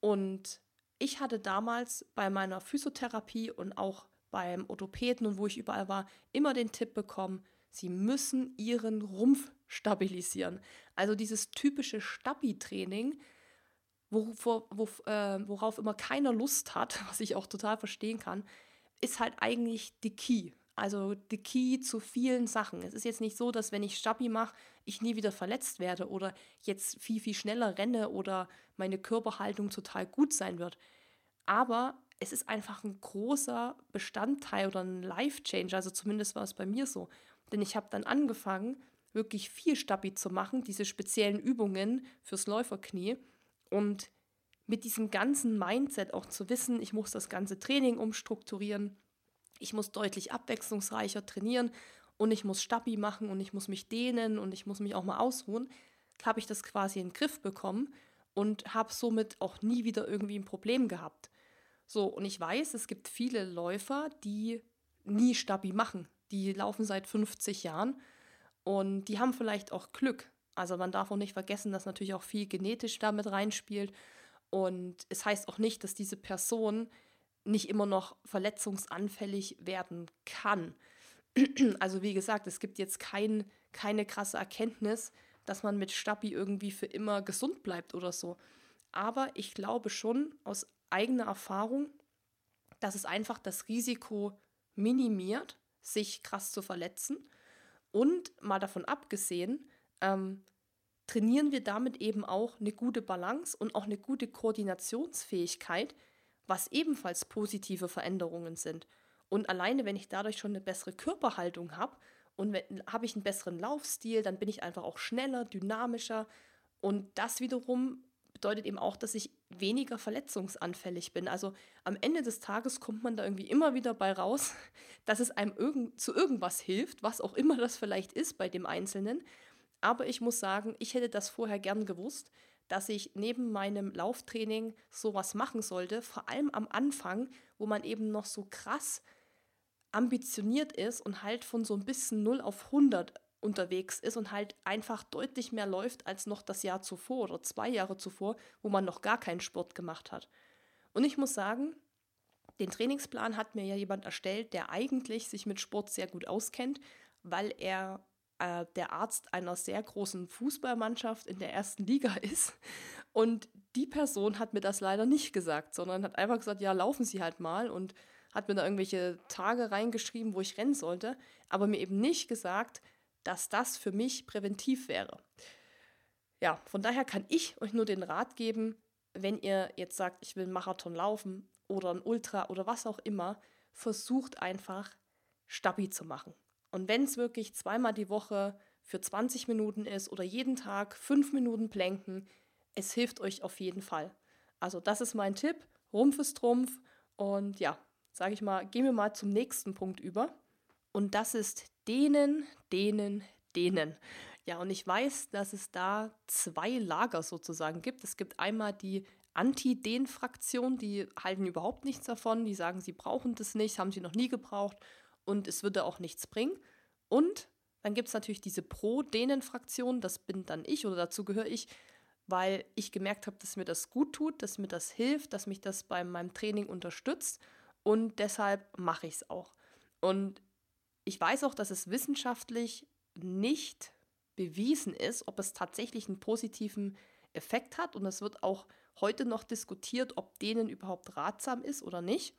Und ich hatte damals bei meiner Physiotherapie und auch beim Orthopäden und wo ich überall war, immer den Tipp bekommen, sie müssen ihren Rumpf stabilisieren. Also dieses typische Stabi-Training, wovor, wo, äh, worauf immer keiner Lust hat, was ich auch total verstehen kann, ist halt eigentlich die Key. Also die Key zu vielen Sachen. Es ist jetzt nicht so, dass wenn ich Stabi mache, ich nie wieder verletzt werde oder jetzt viel, viel schneller renne oder meine Körperhaltung total gut sein wird. Aber es ist einfach ein großer Bestandteil oder ein Life-Changer. Also zumindest war es bei mir so. Denn ich habe dann angefangen, wirklich viel Stabi zu machen, diese speziellen Übungen fürs Läuferknie und mit diesem ganzen Mindset auch zu wissen, ich muss das ganze Training umstrukturieren, ich muss deutlich abwechslungsreicher trainieren und ich muss Stabi machen und ich muss mich dehnen und ich muss mich auch mal ausruhen, habe ich das quasi in den Griff bekommen und habe somit auch nie wieder irgendwie ein Problem gehabt. So, und ich weiß, es gibt viele Läufer, die nie Stabi machen. Die laufen seit 50 Jahren und die haben vielleicht auch Glück, also man darf auch nicht vergessen, dass natürlich auch viel genetisch damit reinspielt. Und es heißt auch nicht, dass diese Person nicht immer noch verletzungsanfällig werden kann. Also wie gesagt, es gibt jetzt kein, keine krasse Erkenntnis, dass man mit Stabi irgendwie für immer gesund bleibt oder so. Aber ich glaube schon aus eigener Erfahrung, dass es einfach das Risiko minimiert, sich krass zu verletzen. Und mal davon abgesehen, ähm, trainieren wir damit eben auch eine gute Balance und auch eine gute Koordinationsfähigkeit, was ebenfalls positive Veränderungen sind. Und alleine, wenn ich dadurch schon eine bessere Körperhaltung habe und habe ich einen besseren Laufstil, dann bin ich einfach auch schneller, dynamischer. Und das wiederum bedeutet eben auch, dass ich weniger verletzungsanfällig bin. Also am Ende des Tages kommt man da irgendwie immer wieder bei raus, dass es einem irgend, zu irgendwas hilft, was auch immer das vielleicht ist bei dem Einzelnen. Aber ich muss sagen, ich hätte das vorher gern gewusst, dass ich neben meinem Lauftraining sowas machen sollte, vor allem am Anfang, wo man eben noch so krass ambitioniert ist und halt von so ein bisschen 0 auf 100 unterwegs ist und halt einfach deutlich mehr läuft als noch das Jahr zuvor oder zwei Jahre zuvor, wo man noch gar keinen Sport gemacht hat. Und ich muss sagen, den Trainingsplan hat mir ja jemand erstellt, der eigentlich sich mit Sport sehr gut auskennt, weil er äh, der Arzt einer sehr großen Fußballmannschaft in der ersten Liga ist. Und die Person hat mir das leider nicht gesagt, sondern hat einfach gesagt, ja, laufen Sie halt mal und hat mir da irgendwelche Tage reingeschrieben, wo ich rennen sollte, aber mir eben nicht gesagt, dass das für mich präventiv wäre. Ja, von daher kann ich euch nur den Rat geben, wenn ihr jetzt sagt, ich will einen Marathon laufen oder ein Ultra oder was auch immer, versucht einfach Stabi zu machen. Und wenn es wirklich zweimal die Woche für 20 Minuten ist oder jeden Tag fünf Minuten Plänken, es hilft euch auf jeden Fall. Also das ist mein Tipp. Rumpf ist Trumpf. Und ja, sage ich mal, gehen wir mal zum nächsten Punkt über. Und das ist denen, denen, denen. Ja, und ich weiß, dass es da zwei Lager sozusagen gibt. Es gibt einmal die Anti-Den-Fraktion, die halten überhaupt nichts davon, die sagen, sie brauchen das nicht, haben sie noch nie gebraucht und es würde auch nichts bringen. Und dann gibt es natürlich diese Pro-Denen-Fraktion, das bin dann ich oder dazu gehöre ich, weil ich gemerkt habe, dass mir das gut tut, dass mir das hilft, dass mich das bei meinem Training unterstützt und deshalb mache ich es auch. Und ich weiß auch, dass es wissenschaftlich nicht bewiesen ist, ob es tatsächlich einen positiven Effekt hat. Und es wird auch heute noch diskutiert, ob denen überhaupt ratsam ist oder nicht.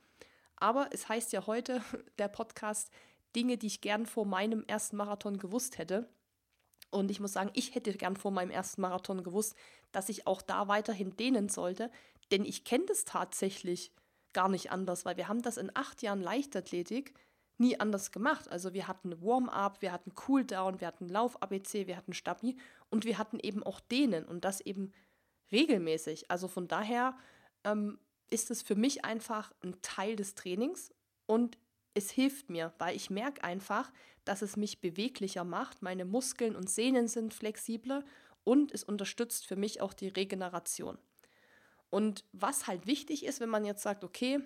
Aber es heißt ja heute, der Podcast, Dinge, die ich gern vor meinem ersten Marathon gewusst hätte. Und ich muss sagen, ich hätte gern vor meinem ersten Marathon gewusst, dass ich auch da weiterhin dehnen sollte. Denn ich kenne das tatsächlich gar nicht anders, weil wir haben das in acht Jahren Leichtathletik nie anders gemacht. Also wir hatten Warm-up, wir hatten Cool-down, wir hatten Lauf-ABC, wir hatten Stabi und wir hatten eben auch Dehnen und das eben regelmäßig. Also von daher ähm, ist es für mich einfach ein Teil des Trainings und es hilft mir, weil ich merke einfach, dass es mich beweglicher macht. Meine Muskeln und Sehnen sind flexibler und es unterstützt für mich auch die Regeneration. Und was halt wichtig ist, wenn man jetzt sagt, okay,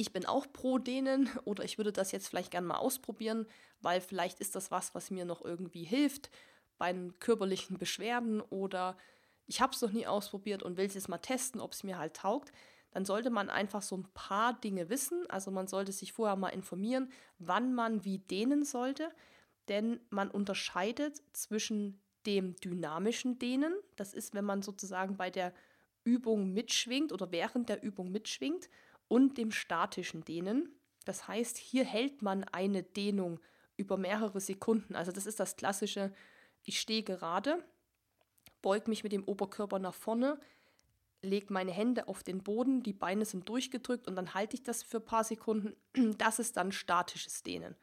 ich bin auch pro denen oder ich würde das jetzt vielleicht gerne mal ausprobieren, weil vielleicht ist das was, was mir noch irgendwie hilft bei körperlichen Beschwerden oder ich habe es noch nie ausprobiert und will es jetzt mal testen, ob es mir halt taugt, dann sollte man einfach so ein paar Dinge wissen. Also man sollte sich vorher mal informieren, wann man wie dehnen sollte, denn man unterscheidet zwischen dem dynamischen Dehnen, das ist, wenn man sozusagen bei der Übung mitschwingt oder während der Übung mitschwingt, und dem statischen Dehnen. Das heißt, hier hält man eine Dehnung über mehrere Sekunden. Also das ist das klassische, ich stehe gerade, beug mich mit dem Oberkörper nach vorne, lege meine Hände auf den Boden, die Beine sind durchgedrückt und dann halte ich das für ein paar Sekunden. Das ist dann statisches Dehnen.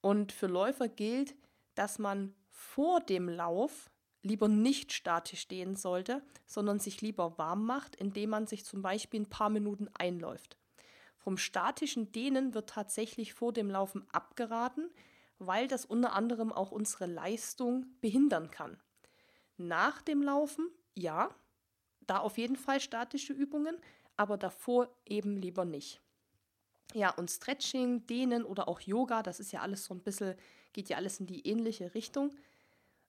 Und für Läufer gilt, dass man vor dem Lauf lieber nicht statisch stehen sollte, sondern sich lieber warm macht, indem man sich zum Beispiel ein paar Minuten einläuft. Vom statischen Dehnen wird tatsächlich vor dem Laufen abgeraten, weil das unter anderem auch unsere Leistung behindern kann. Nach dem Laufen, ja, da auf jeden Fall statische Übungen, aber davor eben lieber nicht. Ja, und Stretching, Dehnen oder auch Yoga, das ist ja alles so ein bisschen, geht ja alles in die ähnliche Richtung.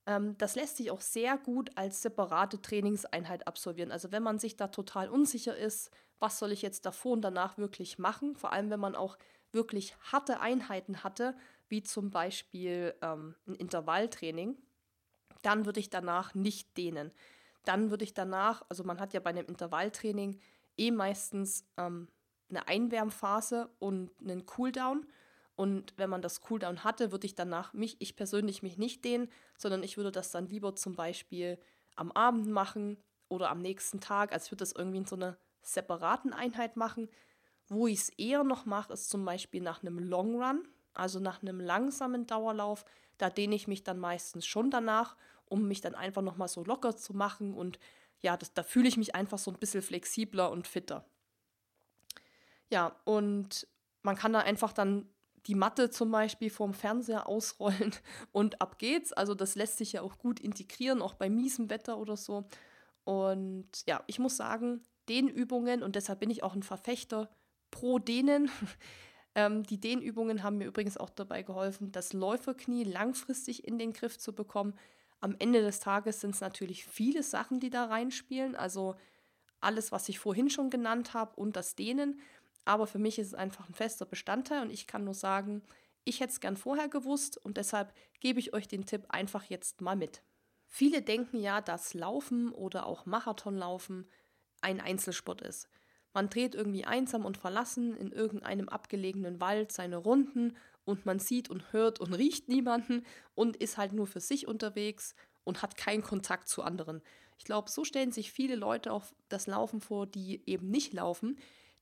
Ähm, das lässt sich auch sehr gut als separate Trainingseinheit absolvieren. Also wenn man sich da total unsicher ist, was soll ich jetzt davor und danach wirklich machen, vor allem wenn man auch wirklich harte Einheiten hatte, wie zum Beispiel ähm, ein Intervalltraining, dann würde ich danach nicht dehnen. Dann würde ich danach, also man hat ja bei einem Intervalltraining eh meistens ähm, eine Einwärmphase und einen Cooldown. Und wenn man das Cooldown hatte, würde ich danach mich, ich persönlich mich nicht dehnen, sondern ich würde das dann lieber zum Beispiel am Abend machen oder am nächsten Tag. Also ich würde das irgendwie in so einer separaten Einheit machen. Wo ich es eher noch mache, ist zum Beispiel nach einem Long Run, also nach einem langsamen Dauerlauf. Da dehne ich mich dann meistens schon danach, um mich dann einfach nochmal so locker zu machen. Und ja, das, da fühle ich mich einfach so ein bisschen flexibler und fitter. Ja, und man kann da einfach dann die Matte zum Beispiel vorm Fernseher ausrollen und ab geht's. Also das lässt sich ja auch gut integrieren, auch bei miesem Wetter oder so. Und ja, ich muss sagen, Dehnübungen, und deshalb bin ich auch ein Verfechter pro Dehnen. ähm, die Dehnübungen haben mir übrigens auch dabei geholfen, das Läuferknie langfristig in den Griff zu bekommen. Am Ende des Tages sind es natürlich viele Sachen, die da reinspielen. Also alles, was ich vorhin schon genannt habe und das Dehnen. Aber für mich ist es einfach ein fester Bestandteil und ich kann nur sagen, Ich hätte es gern vorher gewusst und deshalb gebe ich euch den Tipp einfach jetzt mal mit. Viele denken ja, dass Laufen oder auch Marathonlaufen ein Einzelsport ist. Man dreht irgendwie einsam und verlassen in irgendeinem abgelegenen Wald seine Runden und man sieht und hört und riecht niemanden und ist halt nur für sich unterwegs und hat keinen Kontakt zu anderen. Ich glaube, so stellen sich viele Leute auch das Laufen vor, die eben nicht laufen.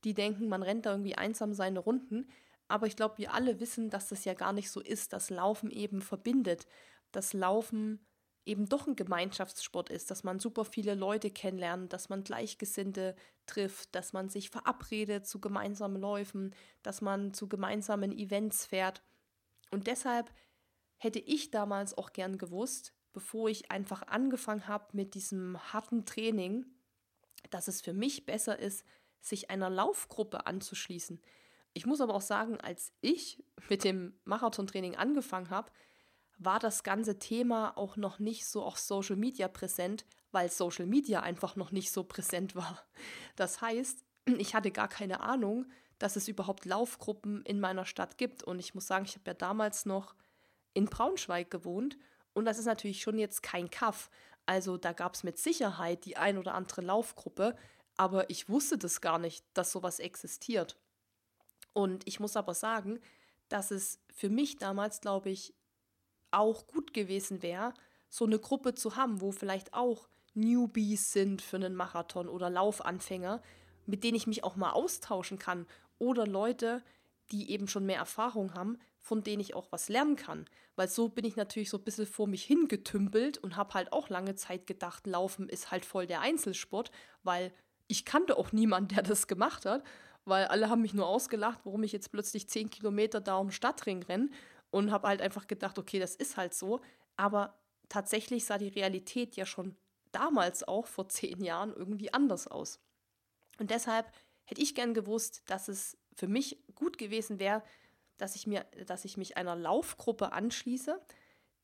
Die denken, man rennt da irgendwie einsam seine Runden. Aber ich glaube, wir alle wissen, dass das ja gar nicht so ist, dass Laufen eben verbindet. Das Laufen eben doch ein Gemeinschaftssport ist, dass man super viele Leute kennenlernt, dass man Gleichgesinnte trifft, dass man sich verabredet zu gemeinsamen Läufen, dass man zu gemeinsamen Events fährt. Und deshalb hätte ich damals auch gern gewusst, bevor ich einfach angefangen habe mit diesem harten Training, dass es für mich besser ist, sich einer Laufgruppe anzuschließen. Ich muss aber auch sagen, als ich mit dem Marathontraining angefangen habe, war das ganze Thema auch noch nicht so auf Social Media präsent, weil Social Media einfach noch nicht so präsent war. Das heißt, ich hatte gar keine Ahnung, dass es überhaupt Laufgruppen in meiner Stadt gibt. Und ich muss sagen, ich habe ja damals noch in Braunschweig gewohnt und das ist natürlich schon jetzt kein Kaff. Also da gab es mit Sicherheit die ein oder andere Laufgruppe, aber ich wusste das gar nicht, dass sowas existiert. Und ich muss aber sagen, dass es für mich damals, glaube ich, auch gut gewesen wäre, so eine Gruppe zu haben, wo vielleicht auch Newbies sind für einen Marathon oder Laufanfänger, mit denen ich mich auch mal austauschen kann oder Leute, die eben schon mehr Erfahrung haben, von denen ich auch was lernen kann. Weil so bin ich natürlich so ein bisschen vor mich hingetümpelt und habe halt auch lange Zeit gedacht, Laufen ist halt voll der Einzelsport, weil ich kannte auch niemanden, der das gemacht hat, weil alle haben mich nur ausgelacht, warum ich jetzt plötzlich zehn Kilometer da um Stadtring renne und habe halt einfach gedacht, okay, das ist halt so. Aber tatsächlich sah die Realität ja schon damals auch vor zehn Jahren irgendwie anders aus. Und deshalb hätte ich gern gewusst, dass es für mich gut gewesen wäre, dass ich mir, dass ich mich einer Laufgruppe anschließe.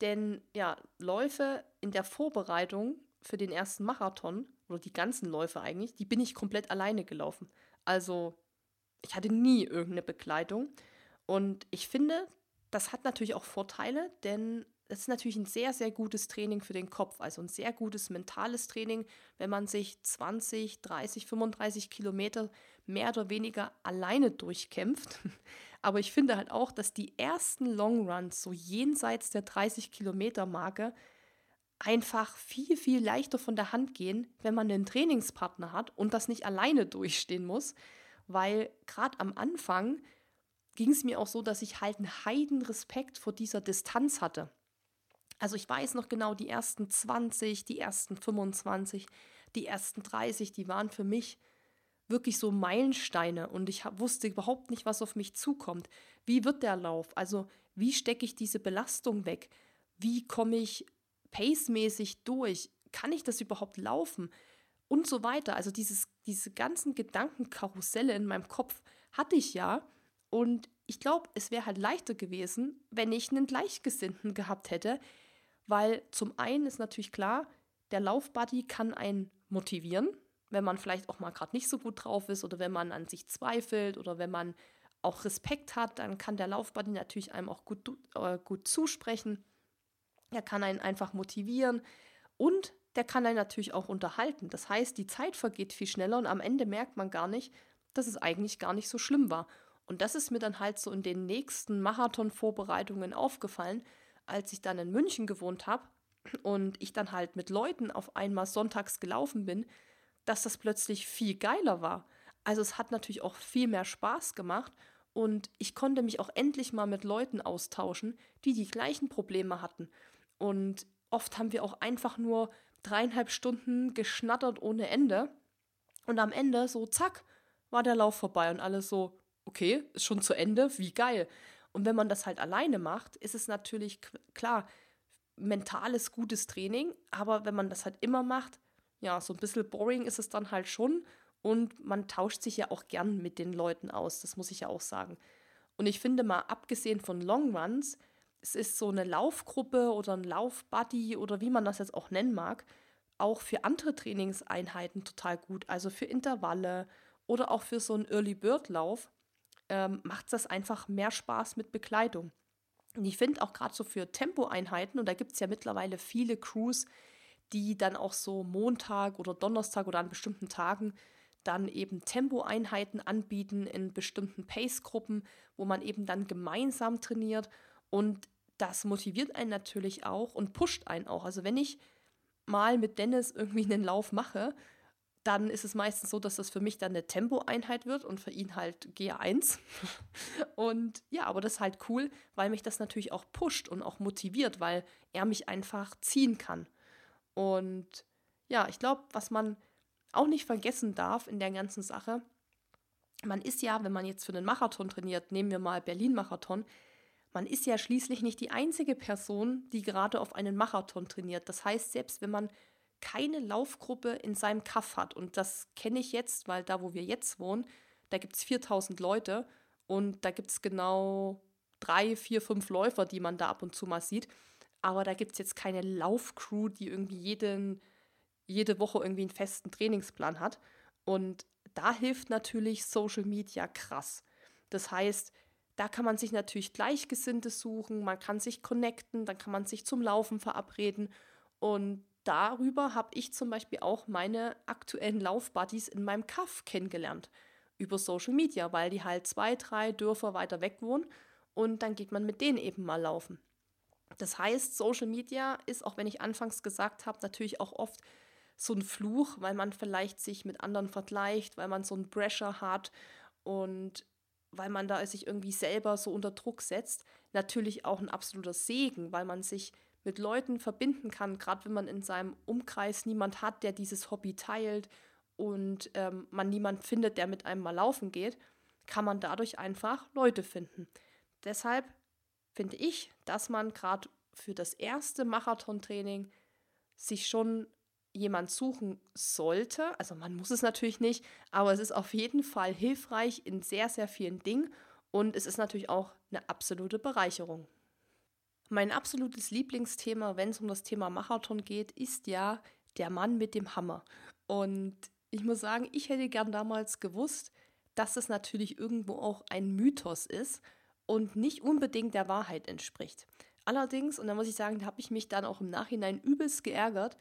Denn ja, Läufe in der Vorbereitung für den ersten Marathon oder die ganzen Läufe eigentlich, die bin ich komplett alleine gelaufen. Also ich hatte nie irgendeine Begleitung. Und ich finde, das hat natürlich auch Vorteile, denn es ist natürlich ein sehr, sehr gutes Training für den Kopf, also ein sehr gutes mentales Training, wenn man sich 20, 30, 35 Kilometer mehr oder weniger alleine durchkämpft. Aber ich finde halt auch, dass die ersten Longruns so jenseits der 30 Kilometer Marke einfach viel, viel leichter von der Hand gehen, wenn man einen Trainingspartner hat und das nicht alleine durchstehen muss, weil gerade am Anfang ging es mir auch so, dass ich halt einen heiden Respekt vor dieser Distanz hatte. Also ich weiß noch genau, die ersten 20, die ersten 25, die ersten 30, die waren für mich wirklich so Meilensteine und ich wusste überhaupt nicht, was auf mich zukommt. Wie wird der Lauf? Also wie stecke ich diese Belastung weg? Wie komme ich pacemäßig durch? Kann ich das überhaupt laufen? Und so weiter. Also dieses, diese ganzen Gedankenkarusselle in meinem Kopf hatte ich ja und ich glaube, es wäre halt leichter gewesen, wenn ich einen Gleichgesinnten gehabt hätte, weil zum einen ist natürlich klar, der Laufbuddy kann einen motivieren, wenn man vielleicht auch mal gerade nicht so gut drauf ist oder wenn man an sich zweifelt oder wenn man auch Respekt hat, dann kann der Laufbuddy natürlich einem auch gut, äh, gut zusprechen. Er kann einen einfach motivieren und der kann einen natürlich auch unterhalten. Das heißt, die Zeit vergeht viel schneller und am Ende merkt man gar nicht, dass es eigentlich gar nicht so schlimm war. Und das ist mir dann halt so in den nächsten Marathon-Vorbereitungen aufgefallen, als ich dann in München gewohnt habe und ich dann halt mit Leuten auf einmal sonntags gelaufen bin, dass das plötzlich viel geiler war. Also es hat natürlich auch viel mehr Spaß gemacht und ich konnte mich auch endlich mal mit Leuten austauschen, die die gleichen Probleme hatten. Und oft haben wir auch einfach nur dreieinhalb Stunden geschnattert ohne Ende. Und am Ende so, zack, war der Lauf vorbei und alles so, okay, ist schon zu Ende, wie geil. Und wenn man das halt alleine macht, ist es natürlich klar, mentales gutes Training, aber wenn man das halt immer macht, ja, so ein bisschen boring ist es dann halt schon und man tauscht sich ja auch gern mit den Leuten aus, das muss ich ja auch sagen. Und ich finde mal, abgesehen von Longruns, es ist so eine Laufgruppe oder ein Laufbuddy oder wie man das jetzt auch nennen mag, auch für andere Trainingseinheiten total gut. Also für Intervalle oder auch für so einen Early Bird Lauf ähm, macht das einfach mehr Spaß mit Bekleidung. Und ich finde auch gerade so für Tempoeinheiten, und da gibt es ja mittlerweile viele Crews, die dann auch so Montag oder Donnerstag oder an bestimmten Tagen dann eben Tempoeinheiten anbieten in bestimmten Pace-Gruppen, wo man eben dann gemeinsam trainiert. Und das motiviert einen natürlich auch und pusht einen auch. Also wenn ich mal mit Dennis irgendwie einen Lauf mache, dann ist es meistens so, dass das für mich dann eine Tempoeinheit wird und für ihn halt G1. und ja, aber das ist halt cool, weil mich das natürlich auch pusht und auch motiviert, weil er mich einfach ziehen kann. Und ja, ich glaube, was man auch nicht vergessen darf in der ganzen Sache, man ist ja, wenn man jetzt für einen Marathon trainiert, nehmen wir mal Berlin-Marathon, man ist ja schließlich nicht die einzige Person, die gerade auf einen Marathon trainiert. Das heißt, selbst wenn man keine Laufgruppe in seinem Kaff hat. Und das kenne ich jetzt, weil da, wo wir jetzt wohnen, da gibt es 4000 Leute und da gibt es genau drei, vier, fünf Läufer, die man da ab und zu mal sieht. Aber da gibt es jetzt keine Laufcrew, die irgendwie jeden, jede Woche irgendwie einen festen Trainingsplan hat. Und da hilft natürlich Social Media krass. Das heißt, da kann man sich natürlich Gleichgesinnte suchen, man kann sich connecten, dann kann man sich zum Laufen verabreden. Und darüber habe ich zum Beispiel auch meine aktuellen Laufbuddies in meinem Kaff kennengelernt. Über Social Media, weil die halt zwei, drei Dörfer weiter weg wohnen und dann geht man mit denen eben mal laufen. Das heißt, Social Media ist, auch wenn ich anfangs gesagt habe, natürlich auch oft so ein Fluch, weil man vielleicht sich mit anderen vergleicht, weil man so einen Pressure hat und weil man da sich irgendwie selber so unter Druck setzt. Natürlich auch ein absoluter Segen, weil man sich mit Leuten verbinden kann, gerade wenn man in seinem Umkreis niemand hat, der dieses Hobby teilt und ähm, man niemand findet, der mit einem mal laufen geht, kann man dadurch einfach Leute finden. Deshalb finde ich, dass man gerade für das erste Marathontraining sich schon jemand suchen sollte. Also man muss es natürlich nicht, aber es ist auf jeden Fall hilfreich in sehr, sehr vielen Dingen und es ist natürlich auch eine absolute Bereicherung. Mein absolutes Lieblingsthema, wenn es um das Thema Marathon geht, ist ja der Mann mit dem Hammer. Und ich muss sagen, ich hätte gern damals gewusst, dass es natürlich irgendwo auch ein Mythos ist und nicht unbedingt der Wahrheit entspricht. Allerdings, und da muss ich sagen, da habe ich mich dann auch im Nachhinein übelst geärgert,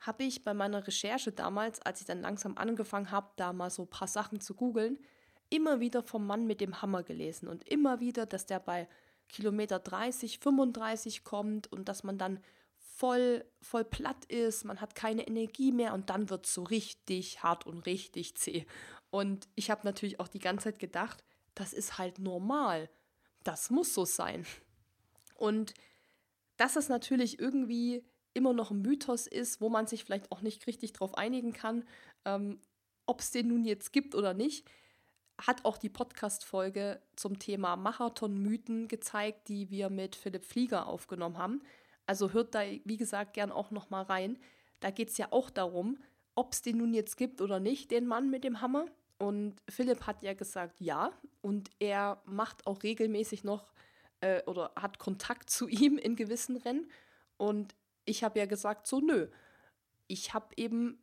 habe ich bei meiner Recherche damals, als ich dann langsam angefangen habe, da mal so ein paar Sachen zu googeln, immer wieder vom Mann mit dem Hammer gelesen und immer wieder, dass der bei Kilometer 30, 35 kommt und dass man dann voll, voll platt ist, man hat keine Energie mehr und dann wird es so richtig hart und richtig zäh. Und ich habe natürlich auch die ganze Zeit gedacht, das ist halt normal. Das muss so sein. Und dass es natürlich irgendwie immer noch ein Mythos ist, wo man sich vielleicht auch nicht richtig drauf einigen kann, ähm, ob es den nun jetzt gibt oder nicht, hat auch die Podcast-Folge zum Thema Marathon-Mythen gezeigt, die wir mit Philipp Flieger aufgenommen haben. Also hört da, wie gesagt, gern auch noch mal rein. Da geht es ja auch darum, ob es den nun jetzt gibt oder nicht, den Mann mit dem Hammer. Und Philipp hat ja gesagt, ja. Und er macht auch regelmäßig noch äh, oder hat Kontakt zu ihm in gewissen Rennen. Und ich habe ja gesagt, so nö. Ich habe eben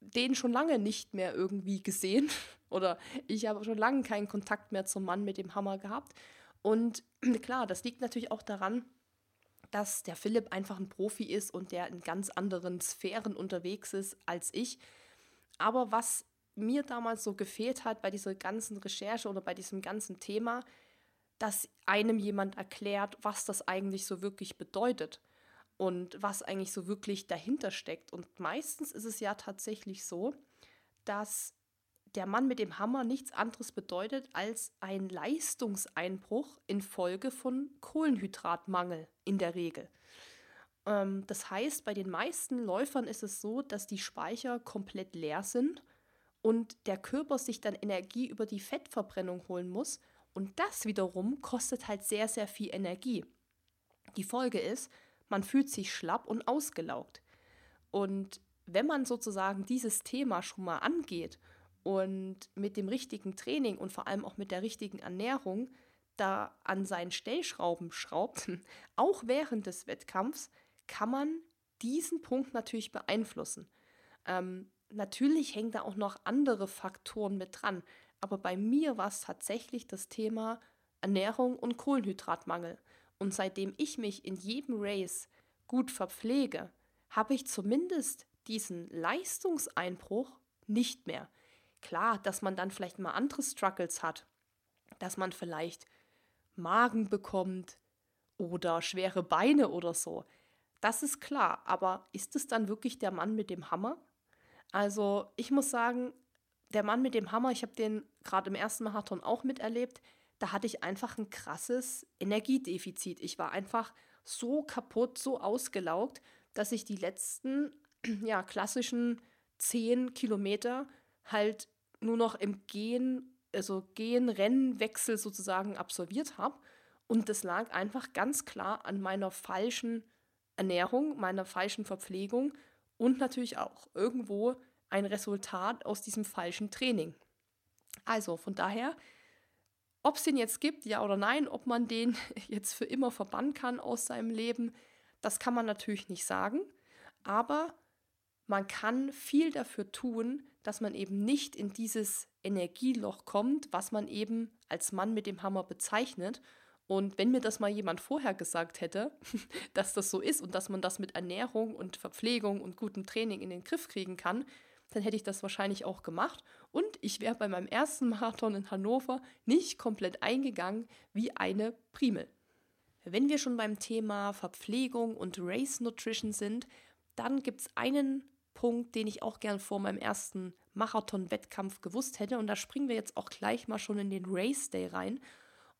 den schon lange nicht mehr irgendwie gesehen. Oder ich habe schon lange keinen Kontakt mehr zum Mann mit dem Hammer gehabt. Und klar, das liegt natürlich auch daran, dass der Philipp einfach ein Profi ist und der in ganz anderen Sphären unterwegs ist als ich. Aber was mir damals so gefehlt hat bei dieser ganzen Recherche oder bei diesem ganzen Thema, dass einem jemand erklärt, was das eigentlich so wirklich bedeutet und was eigentlich so wirklich dahinter steckt. Und meistens ist es ja tatsächlich so, dass der Mann mit dem Hammer nichts anderes bedeutet als ein Leistungseinbruch infolge von Kohlenhydratmangel in der Regel. Ähm, das heißt, bei den meisten Läufern ist es so, dass die Speicher komplett leer sind und der Körper sich dann Energie über die Fettverbrennung holen muss. Und das wiederum kostet halt sehr, sehr viel Energie. Die Folge ist, man fühlt sich schlapp und ausgelaugt. Und wenn man sozusagen dieses Thema schon mal angeht und mit dem richtigen Training und vor allem auch mit der richtigen Ernährung da an seinen Stellschrauben schraubt, auch während des Wettkampfs, kann man diesen Punkt natürlich beeinflussen. Ähm, natürlich hängen da auch noch andere Faktoren mit dran, aber bei mir war es tatsächlich das Thema Ernährung und Kohlenhydratmangel. Und seitdem ich mich in jedem Race gut verpflege, habe ich zumindest diesen Leistungseinbruch nicht mehr. Klar, dass man dann vielleicht mal andere Struggles hat, dass man vielleicht Magen bekommt oder schwere Beine oder so. Das ist klar, aber ist es dann wirklich der Mann mit dem Hammer? Also ich muss sagen, der Mann mit dem Hammer, ich habe den gerade im ersten Marathon auch miterlebt, da hatte ich einfach ein krasses Energiedefizit. Ich war einfach so kaputt, so ausgelaugt, dass ich die letzten, ja, klassischen zehn Kilometer halt nur noch im Gehen, also Gehen, Rennen, Wechsel sozusagen absolviert habe. Und das lag einfach ganz klar an meiner falschen Ernährung, meiner falschen Verpflegung und natürlich auch irgendwo ein Resultat aus diesem falschen Training. Also von daher, ob es den jetzt gibt, ja oder nein, ob man den jetzt für immer verbannen kann aus seinem Leben, das kann man natürlich nicht sagen. Aber man kann viel dafür tun, dass man eben nicht in dieses Energieloch kommt, was man eben als Mann mit dem Hammer bezeichnet. Und wenn mir das mal jemand vorher gesagt hätte, dass das so ist und dass man das mit Ernährung und Verpflegung und gutem Training in den Griff kriegen kann, dann hätte ich das wahrscheinlich auch gemacht und ich wäre bei meinem ersten Marathon in Hannover nicht komplett eingegangen wie eine Primel. Wenn wir schon beim Thema Verpflegung und Race Nutrition sind, dann gibt es einen Punkt, den ich auch gern vor meinem ersten Marathon-Wettkampf gewusst hätte und da springen wir jetzt auch gleich mal schon in den Race Day rein.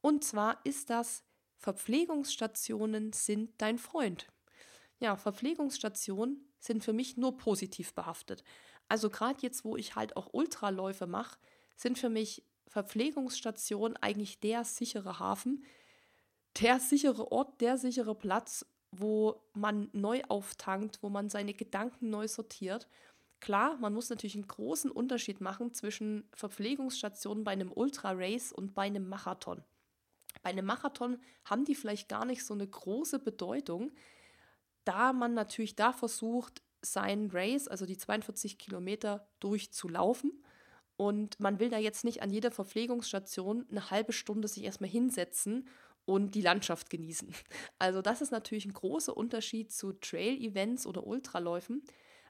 Und zwar ist das Verpflegungsstationen sind dein Freund. Ja, Verpflegungsstationen sind für mich nur positiv behaftet. Also gerade jetzt, wo ich halt auch Ultraläufe mache, sind für mich Verpflegungsstationen eigentlich der sichere Hafen, der sichere Ort, der sichere Platz, wo man neu auftankt, wo man seine Gedanken neu sortiert. Klar, man muss natürlich einen großen Unterschied machen zwischen Verpflegungsstationen bei einem Ultra-Race und bei einem Marathon. Bei einem Marathon haben die vielleicht gar nicht so eine große Bedeutung, da man natürlich da versucht, sein Race, also die 42 Kilometer, durchzulaufen. Und man will da jetzt nicht an jeder Verpflegungsstation eine halbe Stunde sich erstmal hinsetzen und die Landschaft genießen. Also das ist natürlich ein großer Unterschied zu Trail-Events oder Ultraläufen.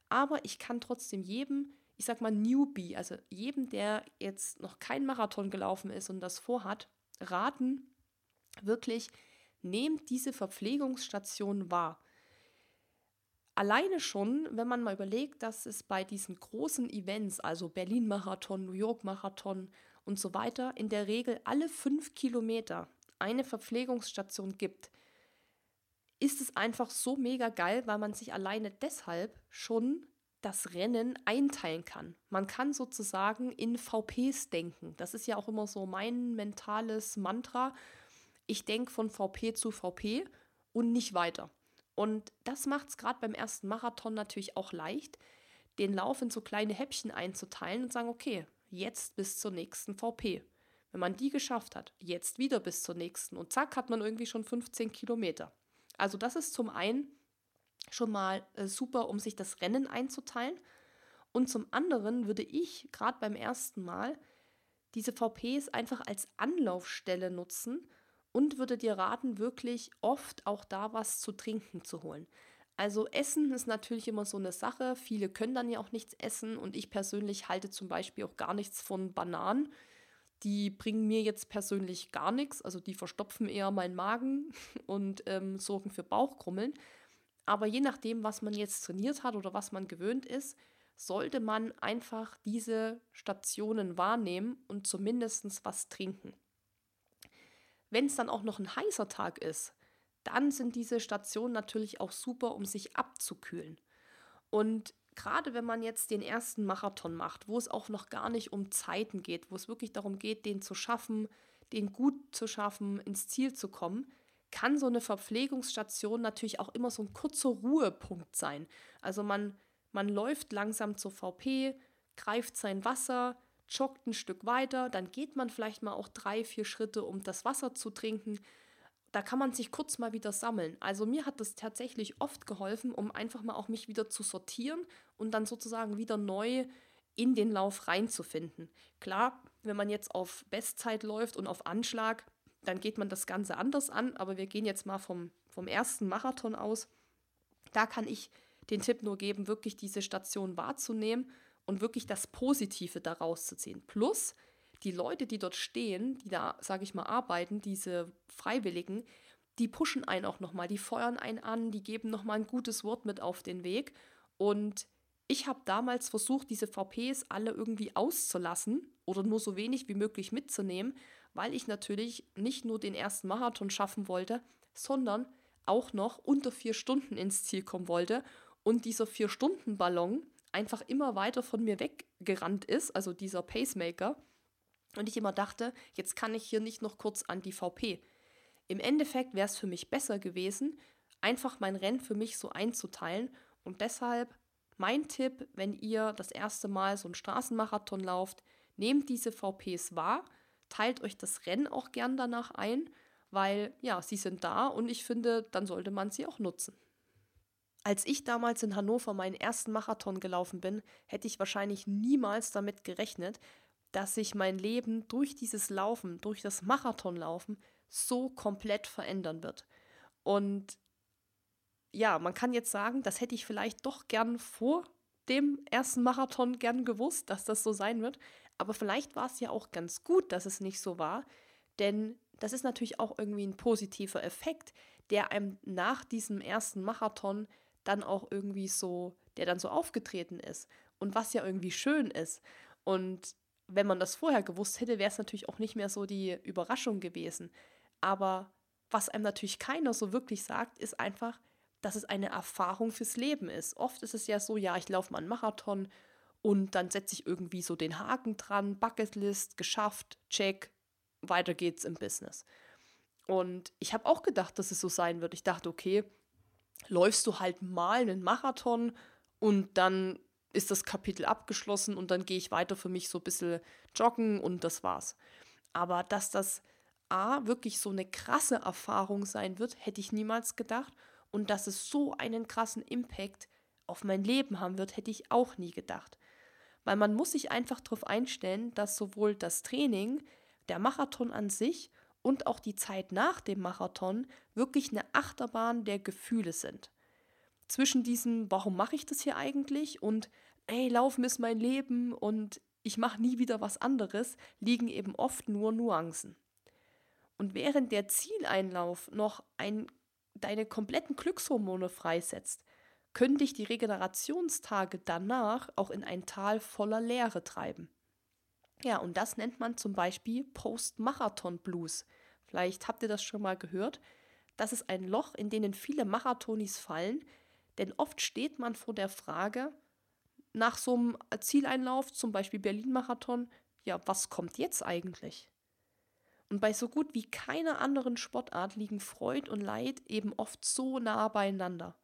Aber ich kann trotzdem jedem, ich sag mal Newbie, also jedem, der jetzt noch kein Marathon gelaufen ist und das vorhat, raten, wirklich nehmt diese Verpflegungsstation wahr. Alleine schon, wenn man mal überlegt, dass es bei diesen großen Events, also Berlin-Marathon, New York-Marathon und so weiter, in der Regel alle fünf Kilometer eine Verpflegungsstation gibt, ist es einfach so mega geil, weil man sich alleine deshalb schon das Rennen einteilen kann. Man kann sozusagen in VPs denken. Das ist ja auch immer so mein mentales Mantra. Ich denke von VP zu VP und nicht weiter. Und das macht es gerade beim ersten Marathon natürlich auch leicht, den Lauf in so kleine Häppchen einzuteilen und sagen, okay, jetzt bis zur nächsten VP. Wenn man die geschafft hat, jetzt wieder bis zur nächsten und zack, hat man irgendwie schon 15 Kilometer. Also das ist zum einen schon mal äh, super, um sich das Rennen einzuteilen. Und zum anderen würde ich gerade beim ersten Mal diese VPs einfach als Anlaufstelle nutzen und würde dir raten, wirklich oft auch da was zu trinken zu holen. Also Essen ist natürlich immer so eine Sache. Viele können dann ja auch nichts essen und ich persönlich halte zum Beispiel auch gar nichts von Bananen. Die bringen mir jetzt persönlich gar nichts, also die verstopfen eher meinen Magen und ähm, sorgen für Bauchkrummeln. Aber je nachdem, was man jetzt trainiert hat oder was man gewöhnt ist, sollte man einfach diese Stationen wahrnehmen und zumindest was trinken. Wenn es dann auch noch ein heißer Tag ist, dann sind diese Stationen natürlich auch super, um sich abzukühlen. Und gerade wenn man jetzt den ersten Marathon macht, wo es auch noch gar nicht um Zeiten geht, wo es wirklich darum geht, den zu schaffen, den gut zu schaffen, ins Ziel zu kommen, kann so eine Verpflegungsstation natürlich auch immer so ein kurzer Ruhepunkt sein. Also man, man läuft langsam zur VP, greift sein Wasser, joggt ein Stück weiter, dann geht man vielleicht mal auch drei, vier Schritte, um das Wasser zu trinken. Da kann man sich kurz mal wieder sammeln. Also mir hat das tatsächlich oft geholfen, um einfach mal auch mich wieder zu sortieren und dann sozusagen wieder neu in den Lauf reinzufinden. Klar, wenn man jetzt auf Bestzeit läuft und auf Anschlag, dann geht man das Ganze anders an. Aber wir gehen jetzt mal vom, vom ersten Marathon aus. Da kann ich den Tipp nur geben, wirklich diese Station wahrzunehmen und wirklich das Positive daraus zu ziehen. Plus, die Leute, die dort stehen, die da, sage ich mal, arbeiten, diese Freiwilligen, die pushen einen auch nochmal, die feuern einen an, die geben nochmal ein gutes Wort mit auf den Weg. Und ich habe damals versucht, diese VPs alle irgendwie auszulassen oder nur so wenig wie möglich mitzunehmen, weil ich natürlich nicht nur den ersten Marathon schaffen wollte, sondern auch noch unter vier Stunden ins Ziel kommen wollte und dieser Vier-Stunden-Ballon einfach immer weiter von mir weggerannt ist, also dieser Pacemaker. Und ich immer dachte, jetzt kann ich hier nicht noch kurz an die VP. Im Endeffekt wäre es für mich besser gewesen, einfach mein Rennen für mich so einzuteilen. Und deshalb mein Tipp, wenn ihr das erste Mal so einen Straßenmarathon lauft, nehmt diese VPs wahr, teilt euch das Rennen auch gern danach ein, weil ja, sie sind da und ich finde, dann sollte man sie auch nutzen. Als ich damals in Hannover meinen ersten Marathon gelaufen bin, hätte ich wahrscheinlich niemals damit gerechnet, dass sich mein Leben durch dieses Laufen, durch das Marathonlaufen so komplett verändern wird. Und ja, man kann jetzt sagen, das hätte ich vielleicht doch gern vor dem ersten Marathon gern gewusst, dass das so sein wird. Aber vielleicht war es ja auch ganz gut, dass es nicht so war, denn das ist natürlich auch irgendwie ein positiver Effekt, der einem nach diesem ersten Marathon dann auch irgendwie so, der dann so aufgetreten ist und was ja irgendwie schön ist. Und wenn man das vorher gewusst hätte, wäre es natürlich auch nicht mehr so die Überraschung gewesen. Aber was einem natürlich keiner so wirklich sagt, ist einfach, dass es eine Erfahrung fürs Leben ist. Oft ist es ja so, ja, ich laufe mal einen Marathon und dann setze ich irgendwie so den Haken dran, Bucketlist, geschafft, check, weiter geht's im Business. Und ich habe auch gedacht, dass es so sein wird. Ich dachte, okay, läufst du halt mal einen Marathon und dann ist das Kapitel abgeschlossen und dann gehe ich weiter für mich so ein bisschen joggen und das war's. Aber dass das A wirklich so eine krasse Erfahrung sein wird, hätte ich niemals gedacht. Und dass es so einen krassen Impact auf mein Leben haben wird, hätte ich auch nie gedacht. Weil man muss sich einfach darauf einstellen, dass sowohl das Training, der Marathon an sich und auch die Zeit nach dem Marathon wirklich eine Achterbahn der Gefühle sind. Zwischen diesem, warum mache ich das hier eigentlich und ey, Laufen ist mein Leben und ich mache nie wieder was anderes, liegen eben oft nur Nuancen. Und während der Zieleinlauf noch ein, deine kompletten Glückshormone freisetzt, können dich die Regenerationstage danach auch in ein Tal voller Leere treiben. Ja, und das nennt man zum Beispiel Post-Marathon-Blues. Vielleicht habt ihr das schon mal gehört. Das ist ein Loch, in dem viele Marathonis fallen, denn oft steht man vor der Frage, nach so einem Zieleinlauf, zum Beispiel Berlin-Marathon, ja, was kommt jetzt eigentlich? Und bei so gut wie keiner anderen Sportart liegen Freud und Leid eben oft so nah beieinander.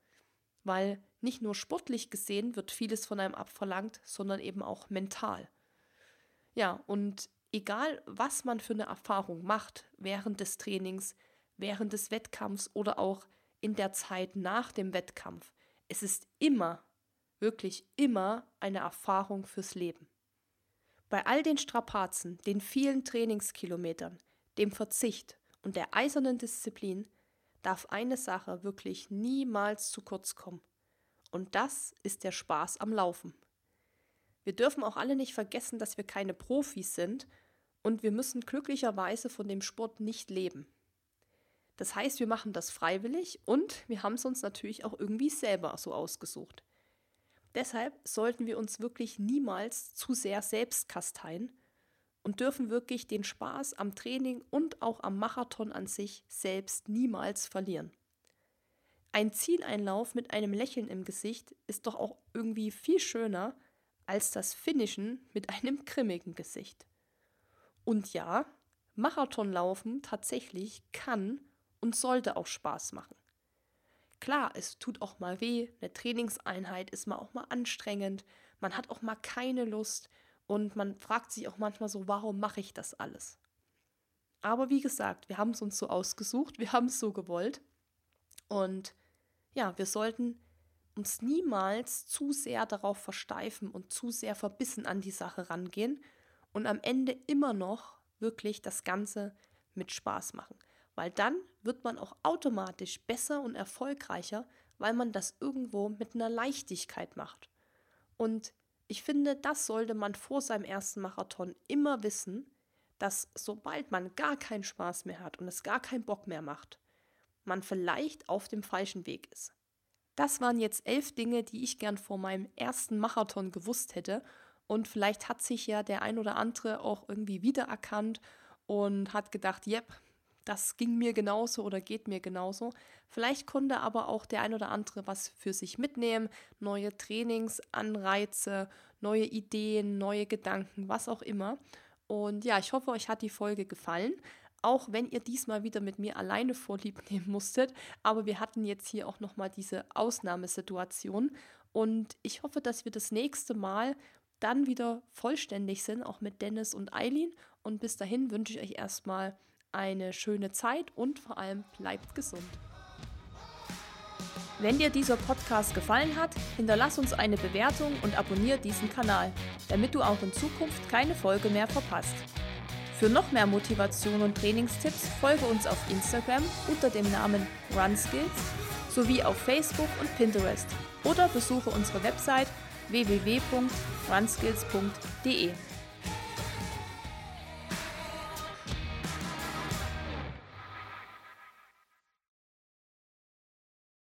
Weil nicht nur sportlich gesehen wird vieles von einem abverlangt, sondern eben auch mental. Ja, und egal, was man für eine Erfahrung macht während des Trainings, während des Wettkampfs oder auch in der Zeit nach dem Wettkampf, es ist immer, wirklich immer eine Erfahrung fürs Leben. Bei all den Strapazen, den vielen Trainingskilometern, dem Verzicht und der eisernen Disziplin darf eine Sache wirklich niemals zu kurz kommen. Und das ist der Spaß am Laufen. Wir dürfen auch alle nicht vergessen, dass wir keine Profis sind und wir müssen glücklicherweise von dem Sport nicht leben. Das heißt, wir machen das freiwillig und wir haben es uns natürlich auch irgendwie selber so ausgesucht. Deshalb sollten wir uns wirklich niemals zu sehr selbst kasteien und dürfen wirklich den Spaß am Training und auch am Marathon an sich selbst niemals verlieren. Ein Zieleinlauf mit einem Lächeln im Gesicht ist doch auch irgendwie viel schöner als das Finishen mit einem grimmigen Gesicht. Und ja, Marathonlaufen tatsächlich kann und sollte auch Spaß machen. Klar, es tut auch mal weh, eine Trainingseinheit ist mal auch mal anstrengend, man hat auch mal keine Lust und man fragt sich auch manchmal so, warum mache ich das alles? Aber wie gesagt, wir haben es uns so ausgesucht, wir haben es so gewollt und ja, wir sollten uns niemals zu sehr darauf versteifen und zu sehr verbissen an die Sache rangehen und am Ende immer noch wirklich das Ganze mit Spaß machen. Weil dann wird man auch automatisch besser und erfolgreicher, weil man das irgendwo mit einer Leichtigkeit macht. Und ich finde, das sollte man vor seinem ersten Marathon immer wissen, dass sobald man gar keinen Spaß mehr hat und es gar keinen Bock mehr macht, man vielleicht auf dem falschen Weg ist. Das waren jetzt elf Dinge, die ich gern vor meinem ersten Marathon gewusst hätte. Und vielleicht hat sich ja der ein oder andere auch irgendwie wiedererkannt und hat gedacht, yep, das ging mir genauso oder geht mir genauso. Vielleicht konnte aber auch der ein oder andere was für sich mitnehmen, neue Trainingsanreize, neue Ideen, neue Gedanken, was auch immer. Und ja, ich hoffe, euch hat die Folge gefallen auch wenn ihr diesmal wieder mit mir alleine vorlieb nehmen musstet. Aber wir hatten jetzt hier auch nochmal diese Ausnahmesituation. Und ich hoffe, dass wir das nächste Mal dann wieder vollständig sind, auch mit Dennis und Eileen. Und bis dahin wünsche ich euch erstmal eine schöne Zeit und vor allem bleibt gesund. Wenn dir dieser Podcast gefallen hat, hinterlass uns eine Bewertung und abonniere diesen Kanal, damit du auch in Zukunft keine Folge mehr verpasst. Für noch mehr Motivation und Trainingstipps folge uns auf Instagram unter dem Namen RunSkills sowie auf Facebook und Pinterest oder besuche unsere Website www.runskills.de.